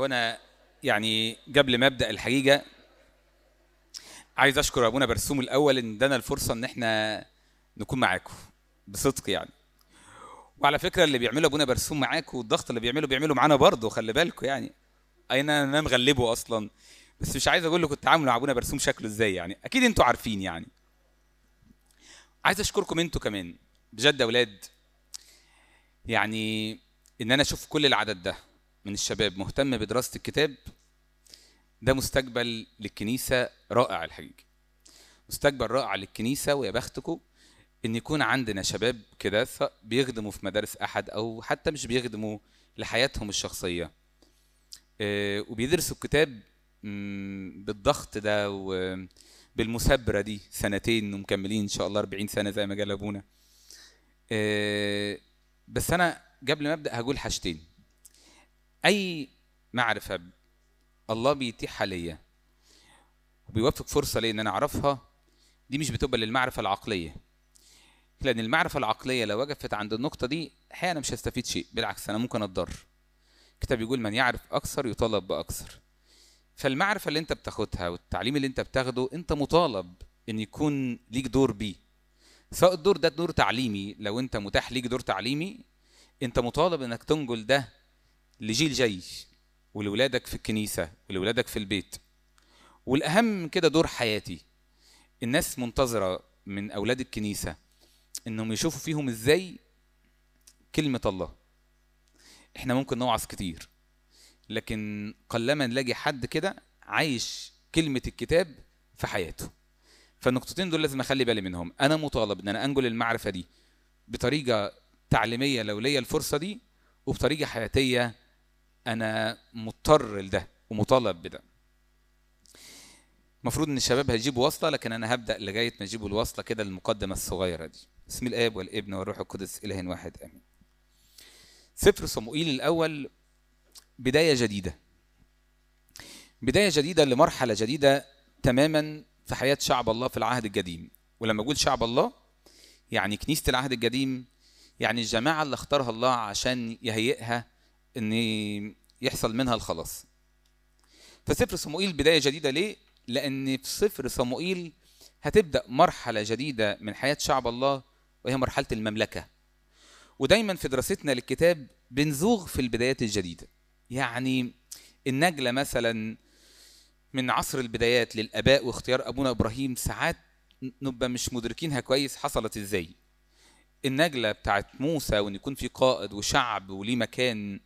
وأنا يعني قبل ما أبدأ الحقيقة عايز أشكر أبونا برسوم الأول إن ادانا الفرصة إن إحنا نكون معاكم بصدق يعني. وعلى فكرة اللي بيعمله أبونا برسوم معاكم والضغط اللي بيعمله بيعمله معانا برضه خلي بالكم يعني. اين أنا مغلبه أصلا. بس مش عايز أقول لكم التعامل مع أبونا برسوم شكله إزاي يعني. أكيد أنتوا عارفين يعني. عايز أشكركم أنتوا كمان بجد يا أولاد يعني إن أنا أشوف كل العدد ده. من الشباب مهتم بدراسة الكتاب ده مستقبل للكنيسة رائع الحقيقة مستقبل رائع للكنيسة ويا بختكم إن يكون عندنا شباب كده بيخدموا في مدارس أحد أو حتى مش بيخدموا لحياتهم الشخصية. آه، وبيدرسوا الكتاب بالضغط ده وبالمثابره دي سنتين ومكملين إن شاء الله 40 سنة زي ما قال أبونا. آه، بس أنا قبل ما أبدأ هقول حاجتين. أي معرفة الله بيتيحها ليا وبيوفق فرصة لي إن أنا أعرفها دي مش بتبقى للمعرفة العقلية. لأن المعرفة العقلية لو وقفت عند النقطة دي أحيانا مش هستفيد شيء بالعكس أنا ممكن أتضر. الكتاب يقول من يعرف أكثر يطالب بأكثر. فالمعرفة اللي أنت بتاخدها والتعليم اللي أنت بتاخده أنت مطالب إن يكون ليك دور بيه. سواء الدور ده دور تعليمي لو أنت متاح ليك دور تعليمي أنت مطالب إنك تنقل ده لجيل جاي ولولادك في الكنيسة ولولادك في البيت. والأهم من كده دور حياتي. الناس منتظرة من أولاد الكنيسة إنهم يشوفوا فيهم إزاي كلمة الله. إحنا ممكن نوعظ كتير لكن قلما نلاقي حد كده عايش كلمة الكتاب في حياته. فالنقطتين دول لازم أخلي بالي منهم. أنا مطالب إن أنا أنقل المعرفة دي بطريقة تعليمية لو ليا الفرصة دي وبطريقة حياتية أنا مضطر لده ومطالب بده. المفروض إن الشباب هيجيبوا وصلة لكن أنا هبدأ لغاية ما يجيبوا الوصلة كده المقدمة الصغيرة دي. بسم الآب والابن والروح القدس اله واحد آمين. سفر صموئيل الأول بداية جديدة. بداية جديدة لمرحلة جديدة تماما في حياة شعب الله في العهد القديم. ولما أقول شعب الله يعني كنيسة العهد القديم يعني الجماعة اللي اختارها الله عشان يهيئها إن يحصل منها الخلاص. فسفر صموئيل بداية جديدة ليه؟ لأن في سفر صموئيل هتبدأ مرحلة جديدة من حياة شعب الله وهي مرحلة المملكة. ودايما في دراستنا للكتاب بنزوغ في البدايات الجديدة. يعني النجلة مثلا من عصر البدايات للآباء واختيار أبونا إبراهيم ساعات نبقى مش مدركينها كويس حصلت إزاي. النجلة بتاعت موسى وإن يكون في قائد وشعب وليه مكان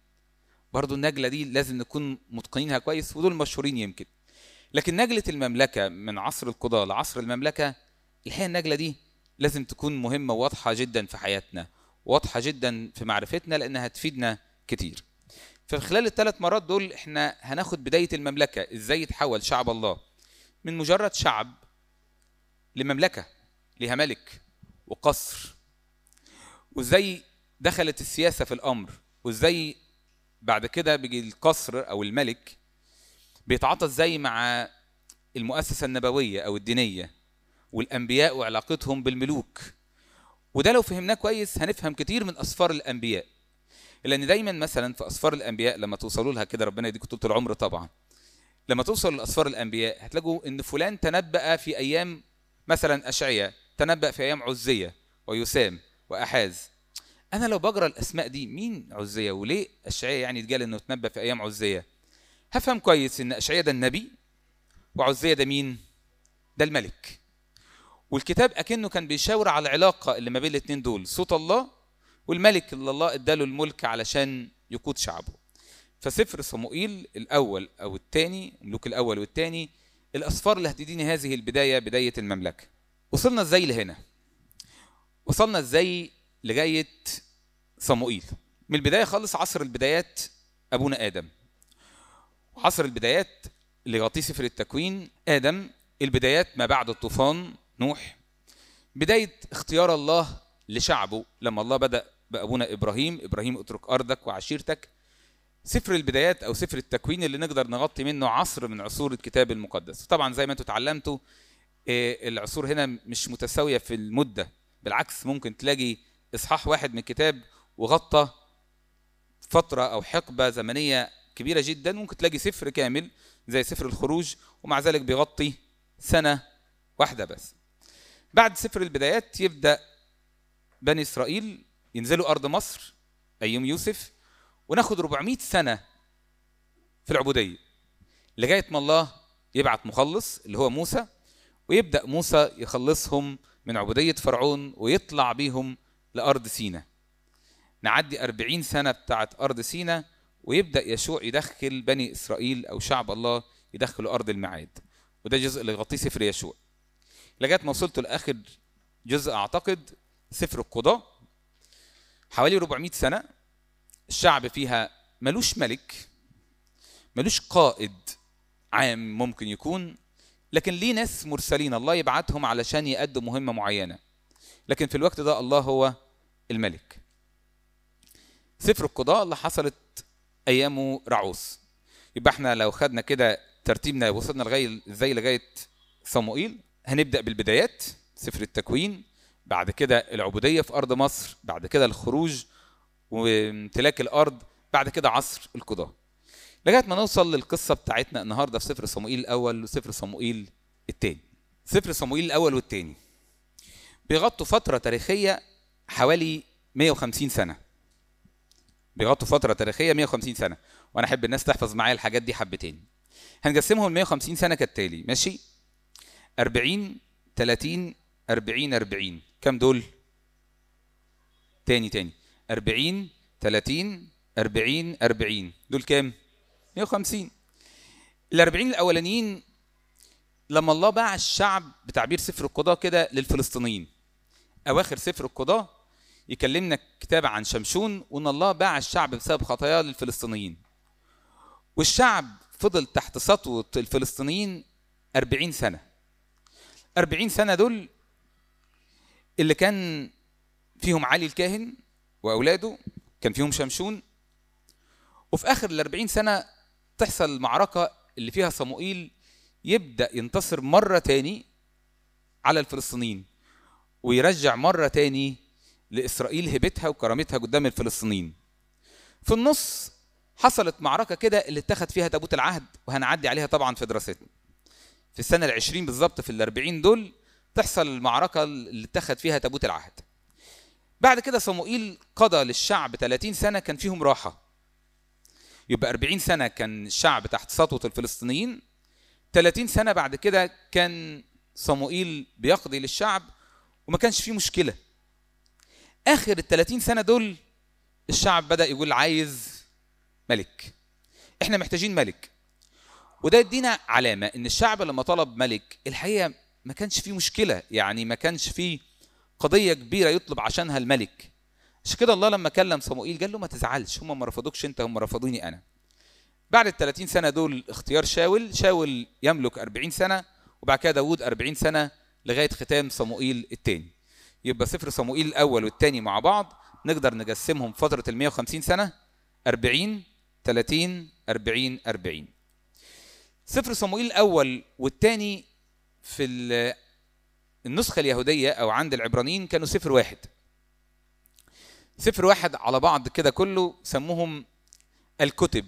برضو النجلة دي لازم نكون متقنينها كويس ودول مشهورين يمكن. لكن نجلة المملكة من عصر القضاه لعصر المملكة الحقيقة النجلة دي لازم تكون مهمة وواضحة جدا في حياتنا واضحة جدا في معرفتنا لأنها هتفيدنا كتير. ففي خلال الثلاث مرات دول إحنا هناخد بداية المملكة إزاي يتحول شعب الله؟ من مجرد شعب لمملكة ليها ملك وقصر. وإزاي دخلت السياسة في الأمر؟ وإزاي بعد كده بيجي القصر أو الملك بيتعاطى إزاي مع المؤسسة النبوية أو الدينية والأنبياء وعلاقتهم بالملوك. وده لو فهمناه كويس هنفهم كتير من أسفار الأنبياء لأن دايما مثلا في أسفار الأنبياء لما توصلوا لها كده ربنا يديكم طول العمر طبعا لما توصل لأسفار الأنبياء هتلاقوا إن فلان تنبأ في أيام مثلا أشعياء تنبأ في أيام عزية ويسام وأحاز. أنا لو بقرأ الأسماء دي مين عزية؟ وليه اشعياء يعني اتقال إنه تنبأ في أيام عزية؟ هفهم كويس إن اشعياء ده النبي وعزية ده مين؟ ده الملك. والكتاب أكنه كان بيشاور على العلاقة اللي ما بين الاثنين دول صوت الله والملك اللي الله إداله الملك علشان يقود شعبه. فسفر صموئيل الأول أو الثاني ملوك الأول والثاني الاسفار اللي هتديني هذه البداية بداية المملكة. وصلنا إزاي لهنا؟ وصلنا إزاي لغاية صموئيل. من البداية خالص عصر البدايات أبونا آدم. عصر البدايات اللي يغطيه سفر التكوين آدم البدايات ما بعد الطوفان نوح. بداية اختيار الله لشعبه لما الله بدأ بأبونا إبراهيم إبراهيم اترك أرضك وعشيرتك. سفر البدايات أو سفر التكوين اللي نقدر نغطي منه عصر من عصور الكتاب المقدس. طبعا زي ما أنتم اتعلمتوا آه، العصور هنا مش متساوية في المدة. بالعكس ممكن تلاقي إصحاح واحد من الكتاب وغطى فترة أو حقبة زمنية كبيرة جدا ممكن تلاقي سفر كامل زي سفر الخروج ومع ذلك بيغطي سنة واحدة بس. بعد سفر البدايات يبدأ بني إسرائيل ينزلوا أرض مصر أيام يوسف وناخد 400 سنة في العبودية لغاية ما الله يبعت مخلص اللي هو موسى ويبدأ موسى يخلصهم من عبودية فرعون ويطلع بيهم لأرض سينا. نعدي أربعين سنة بتاعت أرض سينا ويبدأ يشوع يدخل بني إسرائيل أو شعب الله يدخلوا أرض الميعاد وده الجزء اللي يغطيه سفر يشوع لغاية ما وصلت لآخر جزء أعتقد سفر القضاء. حوالي 400 سنة الشعب فيها ملوش ملك ملوش قائد عام ممكن يكون لكن ليه ناس مرسلين؟ الله يبعتهم علشان يأدوا مهمة معينة. لكن في الوقت ده الله هو الملك. سفر القضاء اللي حصلت ايامه رعوس. يبقى إحنا لو خدنا كده ترتيبنا وصلنا لغايه إزاي لغاية صموئيل هنبدأ بالبدايات سفر التكوين بعد كده العبودية في أرض مصر بعد كده الخروج وامتلاك الأرض بعد كده عصر القضاء. لغاية ما نوصل للقصة بتاعتنا النهارده في سفر صموئيل الأول وسفر صموئيل الثاني سفر صموئيل الأول والثاني بيغطوا فترة تاريخية حوالي 150 سنة. بيغطوا فترة تاريخية 150 سنة. وأنا أحب الناس تحفظ معايا الحاجات دي حبتين. هنقسمهم 150 سنة كالتالي. ماشي؟ 40 30 40 40 كم دول؟ تاني تاني. 40 30 40 40 دول كام؟ 150 ال 40 الأولانيين لما الله باع الشعب بتعبير سفر القضاء كده للفلسطينيين. أواخر سفر القضاء يكلمنا كتاب عن شمشون وإن الله باع الشعب بسبب خطاياه للفلسطينيين. والشعب فضل تحت سطوة الفلسطينيين 40 سنة. 40 سنة دول اللي كان فيهم علي الكاهن وأولاده كان فيهم شمشون. وفي آخر ال 40 سنة تحصل المعركة اللي فيها صموئيل يبدأ ينتصر مرة تاني على الفلسطينيين. ويرجع مرة تاني لإسرائيل هبتها وكرامتها قدام الفلسطينيين. في النص حصلت معركة كده اللي اتخذ فيها تابوت العهد وهنعدي عليها طبعا في دراستنا. في السنة العشرين بالظبط في الأربعين دول تحصل المعركة اللي اتخذ فيها تابوت العهد. بعد كده صموئيل قضى للشعب 30 سنة كان فيهم راحة. يبقى 40 سنة كان الشعب تحت سطوة الفلسطينيين. 30 سنة بعد كده كان صموئيل بيقضي للشعب وما كانش فيه مشكلة. آخر ال 30 سنة دول الشعب بدأ يقول عايز ملك. إحنا محتاجين ملك. وده يدينا علامة إن الشعب لما طلب ملك الحقيقة ما كانش فيه مشكلة. يعني ما كانش فيه قضية كبيرة يطلب عشانها الملك. عشان كده الله لما كلم صموئيل قال له ما تزعلش هم ما رفضوكش أنت هم رفضوني أنا. بعد ال 30 سنة دول اختيار شاول شاول يملك 40 سنة وبعد كده داوود 40 سنة لغاية ختام صموئيل الثاني يبقى سفر صموئيل الأول والثاني مع بعض نقدر نقسمهم فترة ال 150 سنة 40 30 40 40 سفر صموئيل الأول والثاني في النسخة اليهودية أو عند العبرانيين كانوا سفر واحد. سفر واحد على بعض كده كله سموهم الكتب.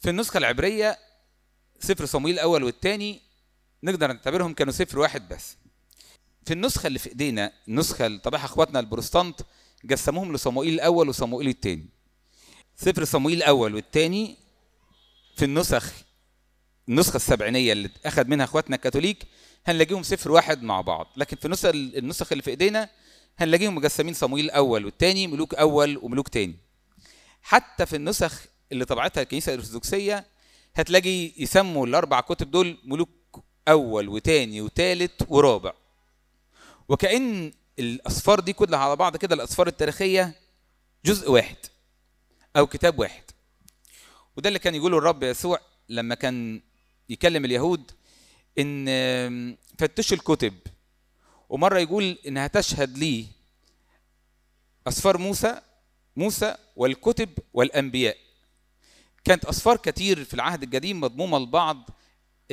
في النسخة العبرية سفر صموئيل الأول والثاني نقدر نعتبرهم كانوا سفر واحد بس. في النسخة اللي في إيدينا النسخة اللي طبعها أخواتنا البروتستانت قسموهم لصموئيل الأول وصموئيل الثاني سفر صموئيل الأول والثاني في النسخ النسخة السبعينية اللي أخذ منها أخواتنا الكاثوليك هنلاقيهم سفر واحد مع بعض. لكن في النسخ النسخ اللي في إيدينا هنلاقيهم مقسمين صموئيل الأول والثاني ملوك أول وملوك ثاني حتى في النسخ اللي طبعتها الكنيسة الأرثوذكسية هتلاقي يسموا الأربع كتب دول ملوك أول وثاني وثالث ورابع. وكأن الأسفار دي كلها على بعض كده الأسفار التاريخية جزء واحد أو كتاب واحد. وده اللي كان يقوله الرب يسوع لما كان يكلم اليهود إن فتشوا الكتب. ومرة يقول إنها تشهد لي أسفار موسى موسى والكتب والأنبياء. كانت أسفار كتير في العهد القديم مضمومة لبعض.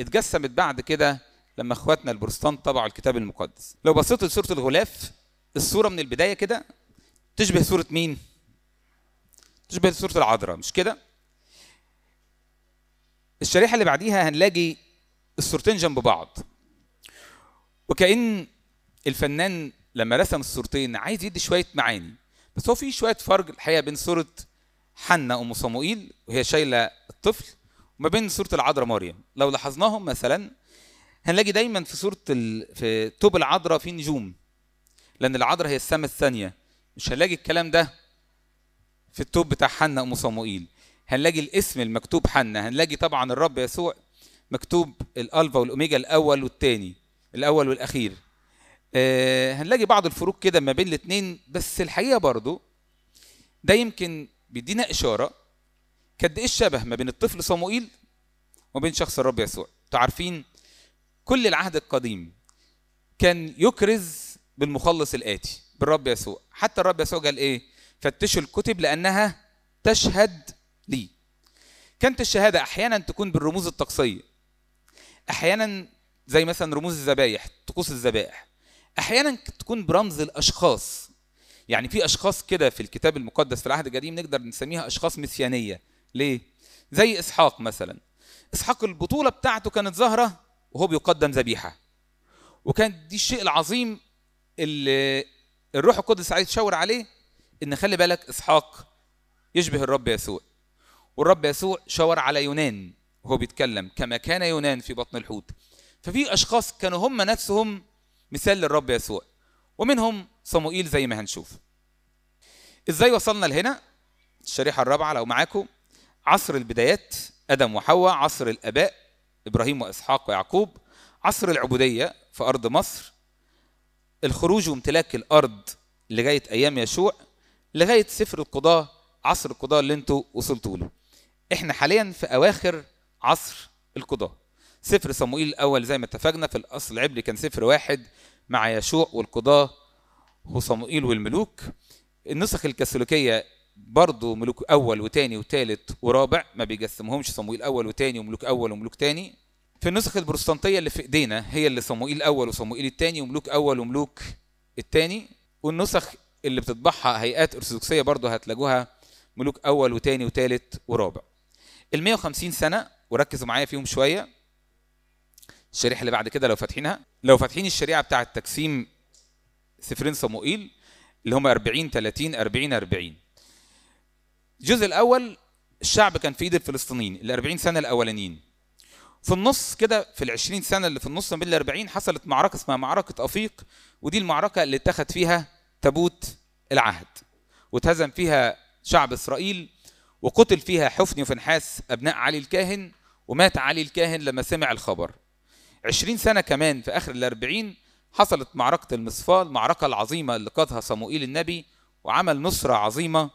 اتقسمت بعد كده لما اخواتنا البروتستانت طبعوا الكتاب المقدس. لو بصيتوا لسورة الغلاف الصورة من البداية كده تشبه صوره مين؟ تشبه صوره العذراء مش كده؟ الشريحة اللي بعديها هنلاقي الصورتين جنب بعض. وكأن الفنان لما رسم الصورتين عايز يدي شوية معاني بس هو في شوية فرق الحقيقة بين صورة حنة أم صموئيل وهي شايلة الطفل وما بين صورة العذراء مريم لو لاحظناهم مثلا هنلاقي دايما في صورة ال... في توب العذراء في نجوم لأن العذراء هي السماء الثانية. مش هنلاقي الكلام ده في التوب بتاع حنة أم صموئيل. هنلاقي الاسم المكتوب حنة. هنلاقي طبعا الرب يسوع مكتوب الألفا والأوميجا الأول والثاني الأول والأخير. آه هنلاقي بعض الفروق كده ما بين الاثنين بس الحقيقة برضو ده يمكن بيدينا إشارة قد إيه الشبه ما بين الطفل صموئيل وبين شخص الرب يسوع. أنتوا عارفين كل العهد القديم كان يكرز بالمخلص الآتي بالرب يسوع. حتى الرب يسوع قال إيه؟ فتشوا الكتب لأنها تشهد لي. كانت الشهادة أحيانا تكون بالرموز الطقسية. أحيانا زي مثلا رموز الذبايح طقوس الذبائح أحيانا تكون برمز الأشخاص. يعني في أشخاص كده في الكتاب المقدس في العهد القديم نقدر نسميها أشخاص مسيانية ليه؟ زي إسحاق مثلا. إسحاق البطولة بتاعته كانت ظاهرة وهو بيقدم ذبيحة. وكان دي الشيء العظيم اللي الروح القدس عايز يشاور عليه إن خلي بالك إسحاق يشبه الرب يسوع. والرب يسوع شاور على يونان وهو بيتكلم كما كان يونان في بطن الحوت. ففي أشخاص كانوا هم نفسهم مثال للرب يسوع ومنهم صموئيل زي ما هنشوف. إزاي وصلنا لهنا؟ الشريحة الرابعة لو معاكم. عصر البدايات آدم وحواء عصر الآباء إبراهيم وإسحاق ويعقوب عصر العبودية في أرض مصر الخروج وامتلاك الأرض لغاية أيام يشوع لغاية سفر القضاة عصر القضاة اللي أنتوا وصلتوا له. إحنا حاليا في أواخر عصر القضاة. سفر صموئيل الأول زي ما اتفقنا في الأصل العبري كان سفر واحد مع يشوع والقضاة هو صموئيل والملوك. النسخ الكاثوليكية برضه ملوك أول وتاني وتالت ورابع ما بيقسمهمش. صموئيل أول وتاني وملوك أول وملوك تاني. في النسخ البروتستانتيه اللي في إيدينا هي اللي صموئيل الأول وصموئيل الثاني وملوك أول وملوك الثاني والنسخ اللي بتطبعها هيئات أرثوذكسية برضه هتلاقوها ملوك أول وثاني وثالث ورابع. ال 150 سنة وركزوا معايا فيهم شوية. الشريحة اللي بعد كده لو فاتحينها. لو فاتحين الشريعة بتاعه تقسيم سفرين صموئيل اللي هم 40 30 40 40 الجزء الأول الشعب كان في إيد الفلسطينيين ال 40 سنة الأولانيين. في النص كده في ال 20 سنة اللي في النص ما بين ال 40 حصلت معركة اسمها معركة أفيق ودي المعركة اللي اتخذ فيها تابوت العهد. واتهزم فيها شعب إسرائيل وقتل فيها حفني وفنحاس أبناء علي الكاهن ومات علي الكاهن لما سمع الخبر. 20 سنة كمان في آخر ال 40 حصلت معركة المصفاة المعركة العظيمة اللي قادها صموئيل النبي وعمل نصرة عظيمة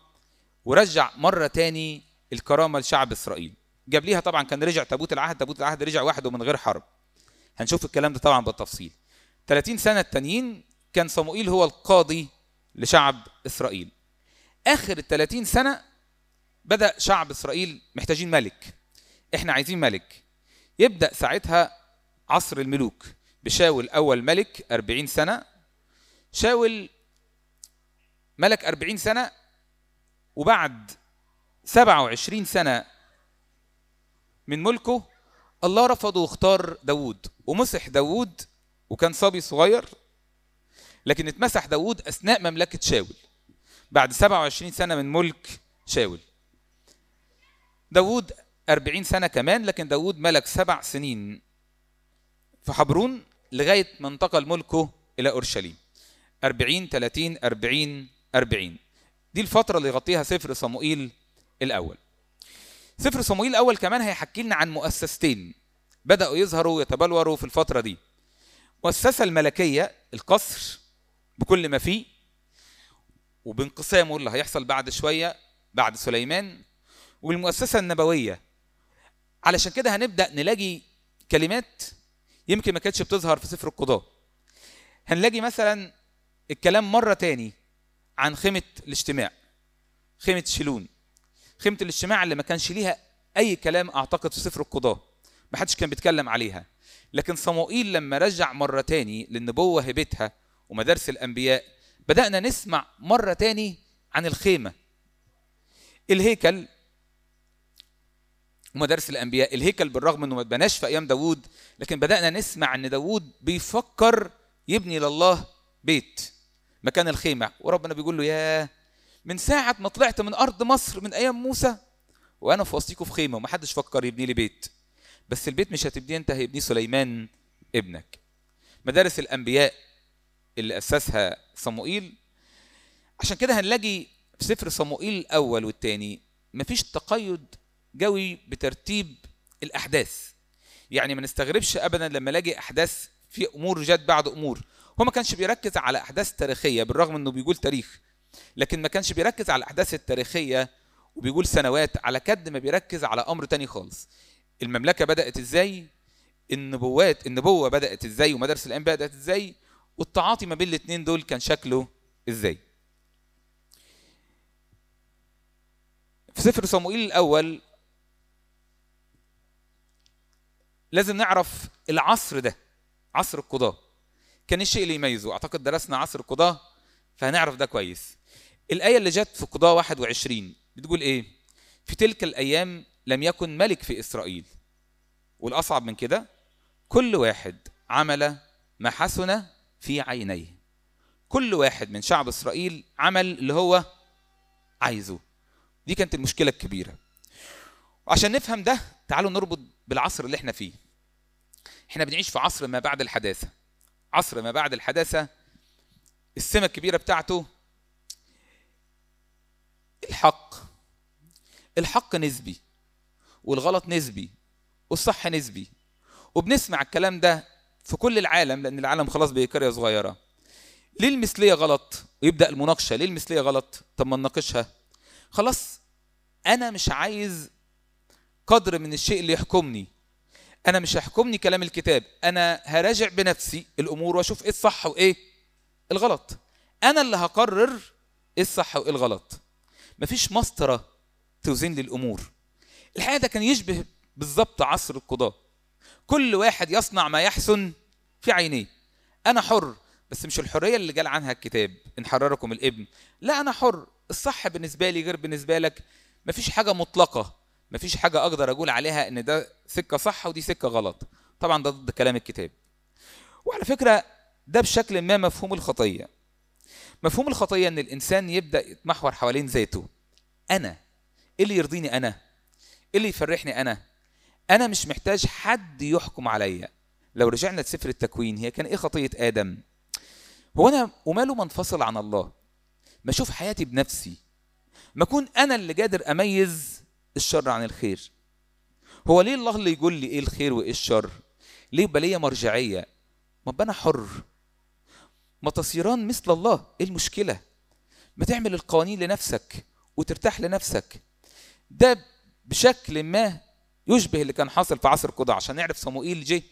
ورجع مرة تاني الكرامة لشعب إسرائيل. جاب ليها طبعا كان رجع تابوت العهد تابوت العهد رجع وحده من غير حرب. هنشوف الكلام ده طبعا بالتفصيل. 30 سنة التانيين كان صموئيل هو القاضي لشعب إسرائيل. آخر ال 30 سنة بدأ شعب إسرائيل محتاجين ملك. إحنا عايزين ملك. يبدأ ساعتها عصر الملوك. بشاول أول ملك 40 سنة شاول ملك 40 سنة وبعد 27 سنة من ملكه الله رفضه واختار داوود. ومسح داوود وكان صبي صغير لكن اتمسح داوود أثناء مملكة شاول. بعد 27 سنة من ملك شاول. داوود 40 سنة كمان لكن داوود ملك سبع سنين في حبرون لغاية ما انتقل ملكه إلى أورشليم. 40 30 40 40 دي الفترة اللي يغطيها سفر صموئيل الأول. سفر صموئيل الأول كمان هيحكي لنا عن مؤسستين بدأوا يظهروا ويتبلوروا في الفترة دي. مؤسسة الملكية القصر بكل ما فيه وبانقسامه اللي هيحصل بعد شوية بعد سليمان والمؤسسة النبوية. علشان كده هنبدأ نلاقي كلمات يمكن ما كانتش بتظهر في سفر القضاء. هنلاقي مثلا الكلام مرة تاني. عن خيمة الاجتماع خيمة شيلون. خيمة الاجتماع اللي ما كانش ليها أي كلام أعتقد في سفر القضاة ما حدش كان بيتكلم عليها. لكن صموئيل لما رجع مرة تاني للنبوة هبتها ومدارس الأنبياء بدأنا نسمع مرة تاني عن الخيمة. الهيكل ومدارس الأنبياء الهيكل بالرغم إنه ما اتبناش في أيام داوود لكن بدأنا نسمع إن داوود بيفكر يبني لله بيت. مكان الخيمة. وربنا بيقول له يا من ساعة ما طلعت من أرض مصر من أيام موسى وأنا في وسطيكوا في خيمة ومحدش فكر يبني لي بيت. بس البيت مش هتبنيه أنت هيبنيه سليمان ابنك. مدارس الأنبياء اللي أسسها صموئيل. عشان كده هنلاقي في سفر صموئيل الأول والثاني مفيش تقيد جوي بترتيب الأحداث. يعني ما نستغربش ابدا لما ألاقي أحداث في أمور جت بعد أمور. هو ما كانش بيركز على أحداث تاريخية بالرغم إنه بيقول تاريخ لكن ما كانش بيركز على الأحداث التاريخية وبيقول سنوات على كد ما بيركز على أمر تاني خالص. المملكة بدأت إزاي؟ النبوات النبوة بدأت إزاي؟ ومدارس الانبياء بدأت إزاي؟ والتعاطي ما بين الاثنين دول كان شكله إزاي؟ في سفر صموئيل الأول لازم نعرف العصر ده عصر القضاة كان الشيء اللي يميزه. أعتقد درسنا عصر القضاة فهنعرف ده كويس. الآية اللي جت في قضاة 21 بتقول إيه؟ في تلك الأيام لم يكن ملك في إسرائيل. والأصعب من كده كل واحد عمل ما حسن في عينيه. كل واحد من شعب إسرائيل عمل اللي هو عايزه. دي كانت المشكلة الكبيرة. وعشان نفهم ده تعالوا نربط بالعصر اللي إحنا فيه. إحنا بنعيش في عصر ما بعد الحداثة. عصر ما بعد الحداثة السمة الكبيرة بتاعته الحق. الحق نسبي والغلط نسبي والصح نسبي. وبنسمع الكلام ده في كل العالم لأن العالم خلاص بقى قرية صغيرة. ليه المثليه غلط؟ ويبدأ المناقشة ليه المثليه غلط؟ طب ما نناقشها. خلاص أنا مش عايز قدر من الشيء اللي يحكمني. أنا مش هيحكمني كلام الكتاب. أنا هراجع بنفسي الأمور وأشوف إيه الصح وإيه الغلط. أنا اللي هقرر إيه الصح وإيه الغلط. مفيش مسطرة توزن لي الأمور. الحقيقة ده كان يشبه بالظبط عصر القضاه كل واحد يصنع ما يحسن في عينيه. أنا حر بس مش الحرية اللي قال عنها الكتاب. إن حرركم الابن. لا أنا حر. الصح بالنسبة لي غير بالنسبة لك. مفيش حاجة مطلقة. مفيش حاجة أقدر أقول عليها إن ده سكة صح ودي سكة غلط. طبعا ده ضد كلام الكتاب. وعلى فكرة ده بشكل ما مفهوم الخطية. مفهوم الخطية إن الإنسان يبدأ يتمحور حوالين ذاته. أنا إيه اللي يرضيني أنا؟ إيه اللي يفرحني أنا؟ أنا مش محتاج حد يحكم عليا. لو رجعنا لسفر التكوين هي كان إيه خطية آدم؟ هو أنا وماله منفصل عن الله. ما أشوف حياتي بنفسي. ما أكون أنا اللي قادر أميز الشر عن الخير. هو ليه الله اللي يقول لي إيه الخير وإيه الشر؟ ليه يبقى ليا مرجعية؟ ما أنا حر. ما تصيران مثل الله. إيه المشكلة؟ ما تعمل القوانين لنفسك وترتاح لنفسك. ده بشكل ما يشبه اللي كان حاصل في عصر القضاء عشان نعرف صموئيل جه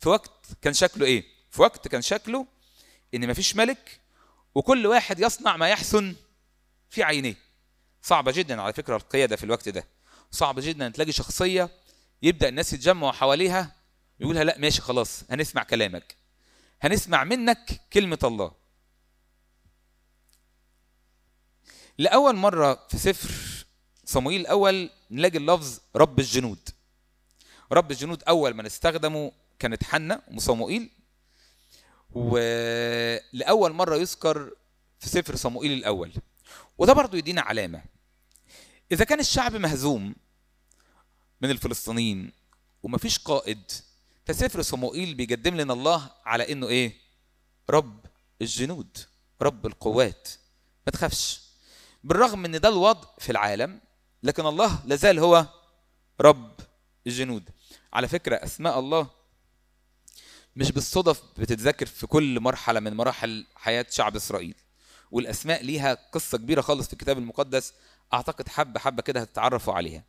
في وقت كان شكله إيه؟ في وقت كان شكله إن مفيش ملك وكل واحد يصنع ما يحسن في عينيه. صعبة جدا على فكرة القيادة في الوقت ده. صعب جدا تلاقي شخصية يبدأ الناس يتجمعوا حواليها يقولها لا ماشي خلاص هنسمع كلامك. هنسمع منك كلمة الله. لأول مرة في سفر صموئيل الأول نلاقي اللفظ رب الجنود. رب الجنود أول ما نستخدمه كانت حنة وصموئيل ولأول مرة يذكر في سفر صموئيل الأول. وده برضو يدينا علامة. إذا كان الشعب مهزوم من الفلسطينيين. ومفيش قائد فسفر صموئيل بيقدم لنا الله على إنه إيه؟ رب الجنود رب القوات. ما تخافش. بالرغم إن ده الوضع في العالم لكن الله لازال هو رب الجنود. على فكرة أسماء الله مش بالصدف بتتذكر في كل مرحلة من مراحل حياة شعب إسرائيل. والأسماء ليها قصة كبيرة خالص في الكتاب المقدس أعتقد حبة حبة كده هتتعرفوا عليها.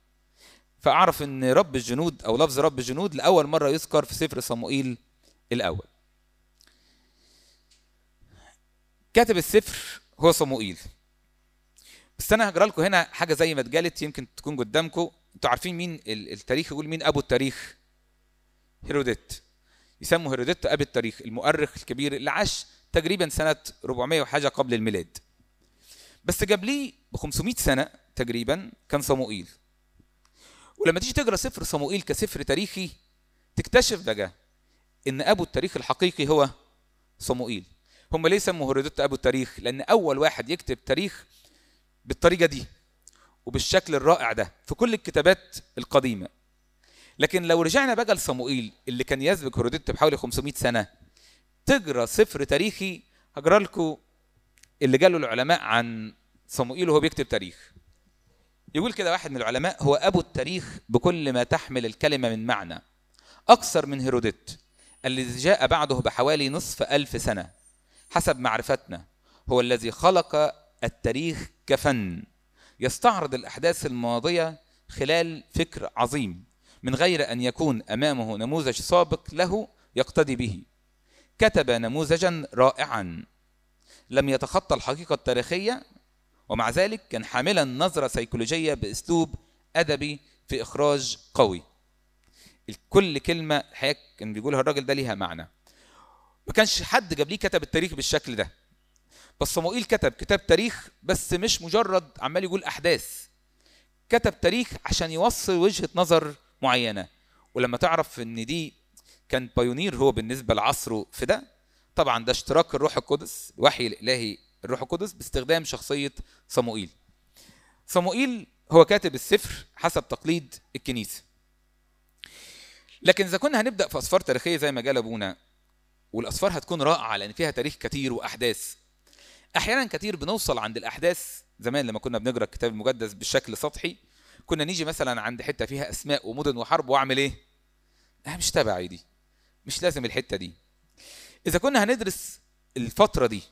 فأعرف أن رب الجنود أو لفظ رب الجنود لأول مرة يذكر في سفر صموئيل الأول. كاتب السفر هو صموئيل. بس أنا هقرأ لكم هنا حاجة زي ما اتقالت يمكن تكون قدامكم. أنتوا عارفين مين التاريخ؟ يقول مين؟ أبو التاريخ. هيروديت. يسموا هيروديت أبي التاريخ المؤرخ الكبير اللي عاش تقريبا سنة 400 وحاجة قبل الميلاد. بس قبليه ب 500 سنة تقريبا كان صموئيل. ولما تيجي تقرأ سفر صموئيل كسفر تاريخي تكتشف بقى إن أبو التاريخ الحقيقي هو صموئيل. هم ليه سموا هيرودوت أبو التاريخ؟ لأن أول واحد يكتب تاريخ بالطريقة دي وبالشكل الرائع ده في كل الكتابات القديمة. لكن لو رجعنا بقى لصموئيل اللي كان يسبق هيرودوت بحوالي 500 سنة تقرأ سفر تاريخي هقرأ لكم اللي قاله العلماء عن صموئيل وهو بيكتب تاريخ. يقول كده واحد من العلماء هو أبو التاريخ بكل ما تحمل الكلمة من معنى. أكثر من هيرودوت الذي جاء بعده بحوالي نصف ألف سنة حسب معرفتنا هو الذي خلق التاريخ كفن. يستعرض الأحداث الماضية خلال فكر عظيم من غير أن يكون أمامه نموذج سابق له يقتدي به. كتب نموذجا رائعا. لم يتخطى الحقيقة التاريخية ومع ذلك كان حاملا نظرة سيكولوجية بأسلوب أدبي في إخراج قوي. كل كلمة الحقيقة كان بيقولها الراجل ده ليها معنى. ما كانش حد قبليه كتب التاريخ بالشكل ده. بس صموئيل كتب كتاب تاريخ بس مش مجرد عمال يقول أحداث. كتب تاريخ عشان يوصل وجهة نظر معينة. ولما تعرف إن دي كان بايونير هو بالنسبة لعصره في ده طبعا ده اشتراك الروح القدس الوحي الإلهي الروح القدس باستخدام شخصية صموئيل. صموئيل هو كاتب السفر حسب تقليد الكنيسة. لكن إذا كنا هنبدأ في أسفار تاريخية زي ما قال أبونا والأسفار هتكون رائعة لأن فيها تاريخ كتير وأحداث. أحيانا كتير بنوصل عند الأحداث زمان لما كنا بنقرأ الكتاب المقدس بشكل سطحي كنا نيجي مثلا عند حتة فيها أسماء ومدن وحرب وأعمل إيه؟ أنا مش تبعي دي. مش لازم الحتة دي. إذا كنا هندرس الفترة دي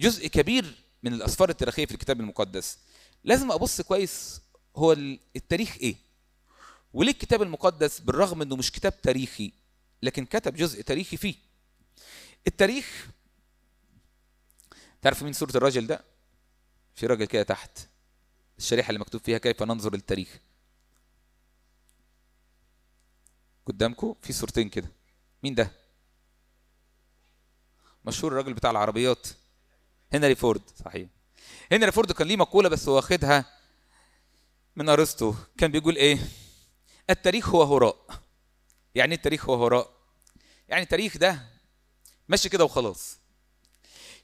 جزء كبير من الأسفار التاريخية في الكتاب المقدس لازم أبص كويس هو التاريخ إيه؟ وليه الكتاب المقدس بالرغم إنه مش كتاب تاريخي لكن كتب جزء تاريخي فيه التاريخ تعرف مين صورة الراجل ده؟ في راجل كده تحت الشريحة اللي مكتوب فيها كيف ننظر للتاريخ قدامكم في صورتين كده مين ده؟ مشهور الراجل بتاع العربيات هنري فورد صحيح. هنري فورد كان ليه مقولة بس هو واخدها من أرسطو. كان بيقول إيه؟ التاريخ هو هراء. يعني إيه التاريخ هو هراء؟ يعني التاريخ ده ماشي كده وخلاص.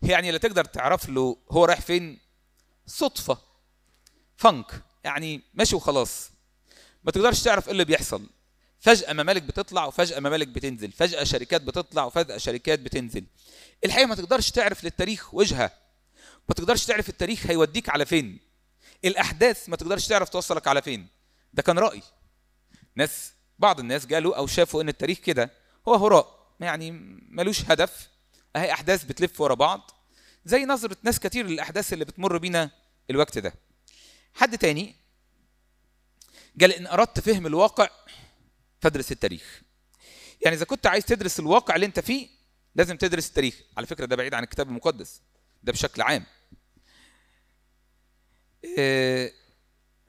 يعني لا تقدر تعرف له هو رايح فين. صدفة. فنك يعني ماشي وخلاص. ما تقدرش تعرف إيه اللي بيحصل. فجأة ممالك بتطلع وفجأة ممالك بتنزل فجأة شركات بتطلع وفجأة شركات بتنزل. الحقيقة ما تقدرش تعرف للتاريخ وجهة ما تقدرش تعرف التاريخ هيوديك على فين. الأحداث ما تقدرش تعرف توصلك على فين. ده كان رأي. ناس بعض الناس قالوا أو شافوا إن التاريخ كده. هو هراء يعني ملوش هدف. أهي أحداث بتلف ورا بعض زي نظرة ناس كتير للأحداث اللي بتمر بينا الوقت ده. حد تاني قال إن أردت فهم الواقع فادرس التاريخ. يعني إذا كنت عايز تدرس الواقع اللي أنت فيه لازم تدرس التاريخ. على فكرة ده بعيد عن الكتاب المقدس ده بشكل عام.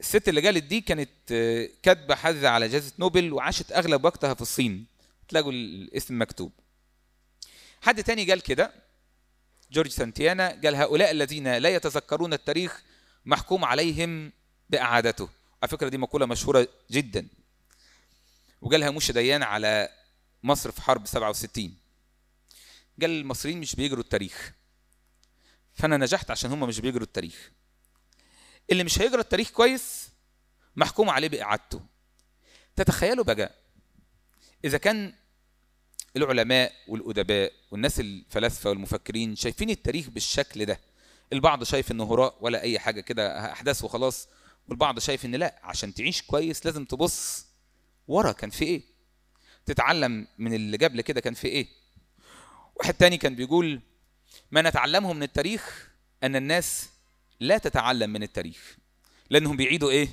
الست اللي قالت دي كانت كاتبة حاجة على جائزة نوبل وعاشت أغلب وقتها في الصين. تلاقوا الاسم مكتوب. حد تاني قال كده؟ جورج سانتيانا قال هؤلاء الذين لا يتذكرون التاريخ محكوم عليهم بإعادته. على فكرة دي مقولة مشهورة جدا. وقالها موشى ديان على مصر في حرب 67 قال المصريين مش بيجروا التاريخ. فأنا نجحت عشان هم مش بيجروا التاريخ. اللي مش هيجرى التاريخ كويس محكوم عليه بإعادته. تتخيلوا بقى إذا كان العلماء والأدباء والناس الفلاسفة والمفكرين شايفين التاريخ بالشكل ده البعض شايف إنه هراء ولا أي حاجة كده أحداث وخلاص والبعض شايف إن لأ عشان تعيش كويس لازم تبص ورا كان في إيه؟ تتعلم من اللي قبل كده كان في إيه؟ واحد تاني كان بيقول ما نتعلمه من التاريخ أن الناس لا تتعلم من التاريخ لأنهم بيعيدوا إيه؟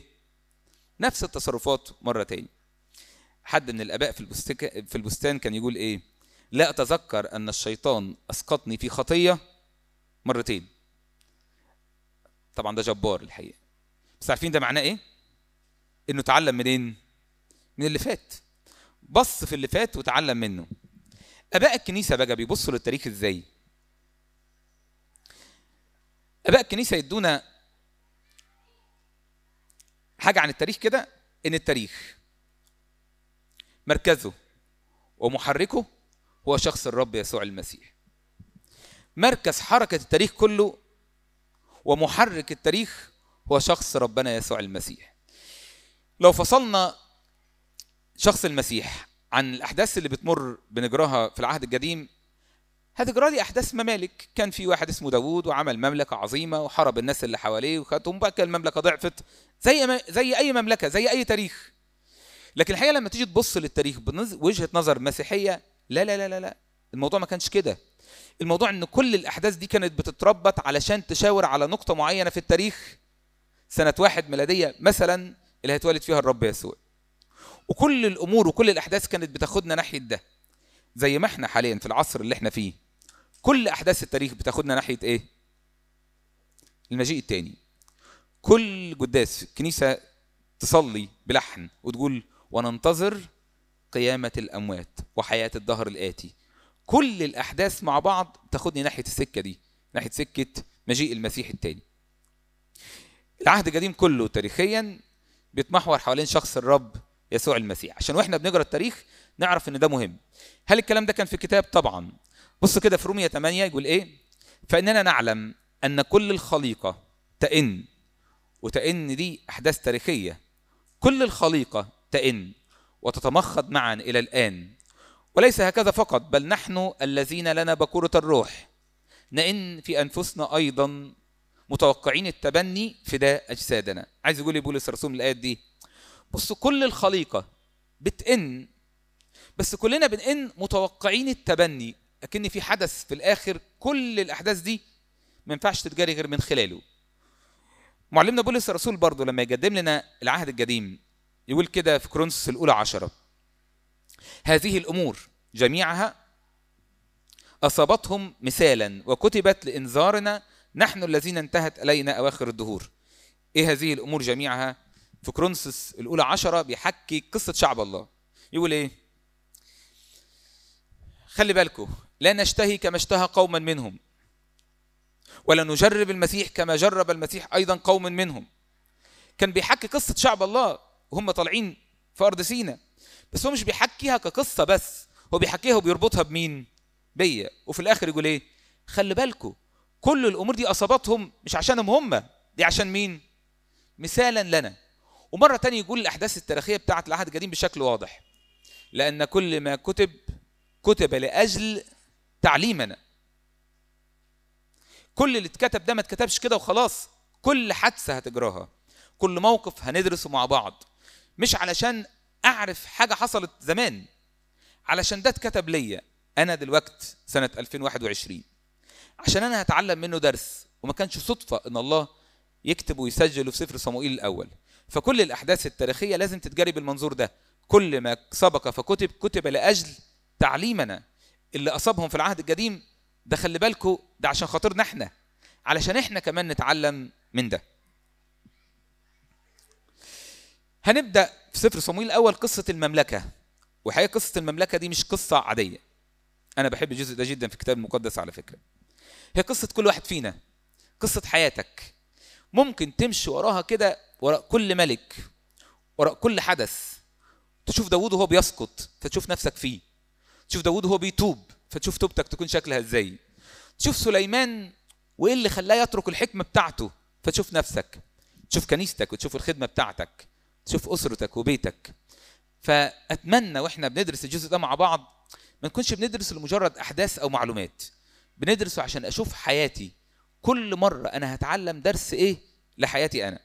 نفس التصرفات مرة تاني. حد من الآباء في في البستان كان يقول إيه؟ لا أتذكر أن الشيطان أسقطني في خطية مرتين. طبعا ده جبار الحقيقة. بس عارفين ده معناه إيه؟ إنه اتعلم منين؟ من اللي فات. بص في اللي فات وتعلم منه. أباء الكنيسة بقى بيبصوا للتاريخ إزاي؟ أباء الكنيسة يدونا حاجة عن التاريخ كده إن التاريخ مركزه ومحركه هو شخص الرب يسوع المسيح. مركز حركة التاريخ كله ومحرك التاريخ هو شخص ربنا يسوع المسيح. لو فصلنا شخص المسيح عن الأحداث اللي بتمر بنجراها في العهد القديم. هتجرى لي أحداث ممالك. كان في واحد اسمه داوود وعمل مملكة عظيمة وحارب الناس اللي حواليه وخدهم بقى المملكة ضعفت زي زي أي مملكة زي أي تاريخ. لكن الحقيقة لما تيجي تبص للتاريخ بوجهة نظر مسيحية لا لا لا لا لا. الموضوع ما كانش كده. الموضوع إن كل الأحداث دي كانت بتتربط علشان تشاور على نقطة معينة في التاريخ. سنة واحد ميلادية مثلا اللي هيتولد فيها الرب يسوع. وكل الأمور وكل الأحداث كانت بتاخدنا ناحية ده. زي ما إحنا حاليا في العصر اللي إحنا فيه. كل أحداث التاريخ بتاخدنا ناحية إيه؟ المجيء التاني. كل قداس الكنيسة تصلي بلحن وتقول وننتظر قيامة الأموات وحياة الدهر الآتي. كل الأحداث مع بعض تاخدني ناحية السكة دي ناحية سكة مجيء المسيح التاني. العهد القديم كله تاريخيا بيتمحور حوالين شخص الرب يسوع المسيح. عشان وإحنا بنقرأ التاريخ نعرف إن ده مهم. هل الكلام ده كان في كتاب؟ طبعا. بص كده في رومية 8 يقول إيه؟ فإننا نعلم أن كل الخليقة تئن وتئن دي أحداث تاريخية. كل الخليقة تئن وتتمخض معا إلى الآن. وليس هكذا فقط بل نحن الذين لنا بكورة الروح. نئن في أنفسنا أيضا متوقعين التبني فداء أجسادنا. عايز يقول لي بولس الرسول من الايات دي؟ بصوا كل الخليقة بتئن بس كلنا بنئن متوقعين التبني لكن في حدث في الآخر كل الأحداث دي ما ينفعش تتقري غير من خلاله. معلمنا بولس الرسول برضه لما يقدم لنا العهد القديم يقول كده في كورنثوس الأولى عشرة هذه الأمور جميعها أصابتهم مثالا وكتبت لإنذارنا نحن الذين انتهت إلينا أواخر الدهور. إيه هذه الأمور جميعها؟ في كورنثوس الأولى عشرة بيحكي قصة شعب الله. يقول إيه؟ خلي بالكم لا نشتهي كما اشتهى قوما منهم ولا نجرب المسيح كما جرب المسيح أيضا قوم منهم. كان بيحكي قصة شعب الله وهم طالعين في أرض سينا بس هو مش بيحكيها كقصة بس هو بيحكيها وبيربطها بمين؟ بيا. وفي الآخر يقول إيه؟ خلي بالكم كل الأمور دي أصابتهم مش عشانهم هم دي عشان مين؟ مثالا لنا. ومرة تانية يقول الأحداث التاريخية بتاعه العهد القديم بشكل واضح لأن كل ما كتب كتب لأجل تعليمنا. كل اللي اتكتب ده ما اتكتبش كده وخلاص. كل حادثة هتجراها كل موقف هندرسه مع بعض. مش علشان أعرف حاجة حصلت زمان علشان ده اتكتب ليا أنا دلوقت سنة 2021 عشان أنا هتعلم منه درس وما كانش صدفة إن الله يكتب ويسجل في سفر صموئيل الأول. فكل الأحداث التاريخية لازم تتجري بالمنظور ده. كل ما سبق فكتب كتب لأجل تعليمنا اللي أصابهم في العهد القديم ده خلي بالكم ده عشان خاطرنا إحنا. علشان إحنا كمان نتعلم من ده. هنبدأ في سفر صمويل الأول قصة المملكة. وحقيقة قصة المملكة دي مش قصة عادية. أنا بحب الجزء ده جدا في الكتاب المقدس على فكرة. هي قصة كل واحد فينا. قصة حياتك. ممكن تمشي وراها كده وراء كل ملك وراء كل حدث. تشوف داوود وهو بيسقط فتشوف نفسك فيه. تشوف داوود وهو بيتوب فتشوف توبتك تكون شكلها إزاي. تشوف سليمان وإيه اللي خلاه يترك الحكمة بتاعته فتشوف نفسك. تشوف كنيستك وتشوف الخدمة بتاعتك. تشوف أسرتك وبيتك. فأتمنى وإحنا بندرس الجزء ده مع بعض ما نكونش بندرس لمجرد أحداث أو معلومات. بندرسه عشان أشوف حياتي. كل مرة أنا هتعلم درس إيه لحياتي أنا.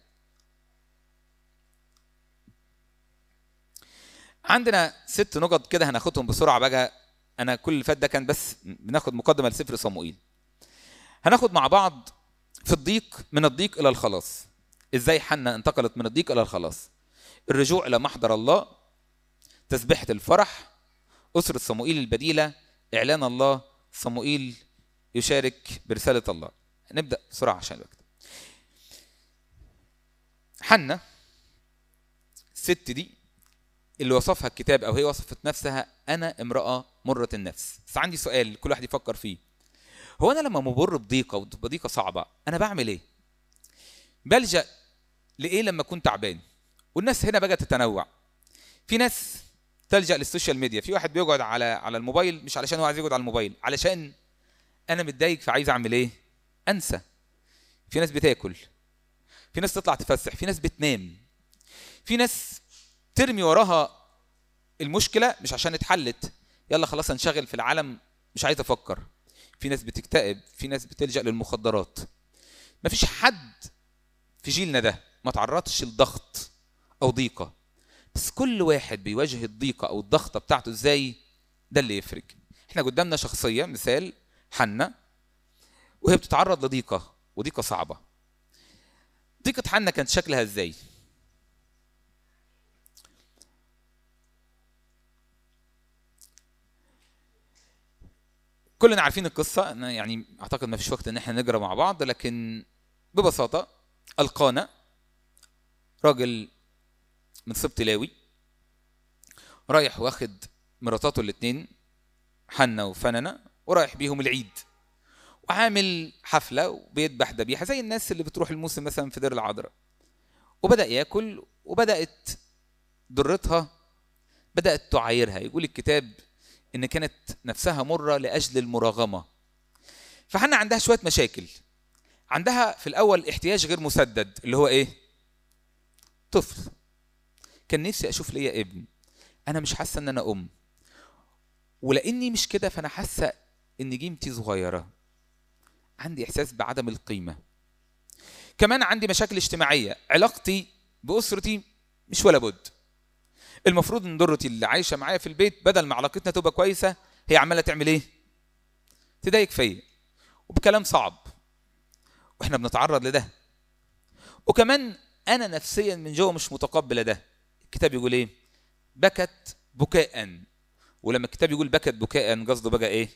عندنا ست نقط كده هناخدهم بسرعة بقى. أنا كل اللي فات ده كان بس بناخد مقدمة لسفر صموئيل. هناخد مع بعض في الضيق من الضيق إلى الخلاص. إزاي حنا انتقلت من الضيق إلى الخلاص؟ الرجوع إلى محضر الله تسبيحة الفرح أسرة صموئيل البديلة إعلان الله صموئيل يشارك برسالة الله. نبدأ بسرعة عشان الوقت. حنا الست دي اللي وصفها الكتاب أو هي وصفت نفسها أنا امرأة مرة النفس. بس عندي سؤال كل واحد يفكر فيه. هو أنا لما ممر بضيقة وتبقى ضيقه صعبة أنا بعمل إيه؟ بلجأ لإيه لما كنت تعبان؟ والناس هنا بقى تتنوع. في ناس تلجأ للسوشيال ميديا. في واحد بيقعد على على الموبايل مش علشان هو عايز يقعد على الموبايل علشان أنا متضايق فعايز أعمل إيه؟ أنسى. في ناس بتاكل. في ناس تطلع تفسح. في ناس بتنام. في ناس ترمي وراها المشكلة مش عشان اتحلت. يلا خلاص انشغل في العالم مش عايز أفكر. في ناس بتكتئب في ناس بتلجأ للمخدرات. مفيش حد في جيلنا ده ما تعرضش لضغط أو ضيقة. بس كل واحد بيواجه الضيقة أو الضغطة بتاعته إزاي؟ ده اللي يفرق. إحنا قدامنا شخصية مثال حنة وهي بتتعرض لضيقة وضيقة صعبة. ضيقة حنة كانت شكلها إزاي؟ كلنا عارفين القصة أنا يعني أعتقد ما فيش وقت إن إحنا نقرأ مع بعض لكن ببساطة ألقانا راجل من سبط لاوي رايح واخد مراتاته الاتنين حنة وفننة ورايح بيهم العيد. وعامل حفلة وبيذبح ذبيحة زي الناس اللي بتروح الموسم مثلا في دير العذراء. وبدأ يأكل وبدأت ضرتها بدأت تعايرها. يقول الكتاب إن كانت نفسها مرة لأجل المراغمة. فحنا عندها شوية مشاكل. عندها في الأول احتياج غير مسدد اللي هو إيه؟ طفل. كان نفسي أشوف ليا ابن. أنا مش حاسة إن أنا أم. ولأني مش كده فأنا حاسة إن قيمتي صغيرة. عندي إحساس بعدم القيمة. كمان عندي مشاكل اجتماعية. علاقتي بأسرتي مش ولا بد. المفروض إن ضرتي اللي عايشة معايا في البيت بدل ما علاقتنا تبقى كويسة هي عمالة تعمل إيه؟ تضايق فيا. وبكلام صعب. وإحنا بنتعرض لده. وكمان أنا نفسيا من جوه مش متقبله ده. الكتاب يقول إيه؟ بكت بكاء. ولما الكتاب يقول بكت بكاء قصده بقى إيه؟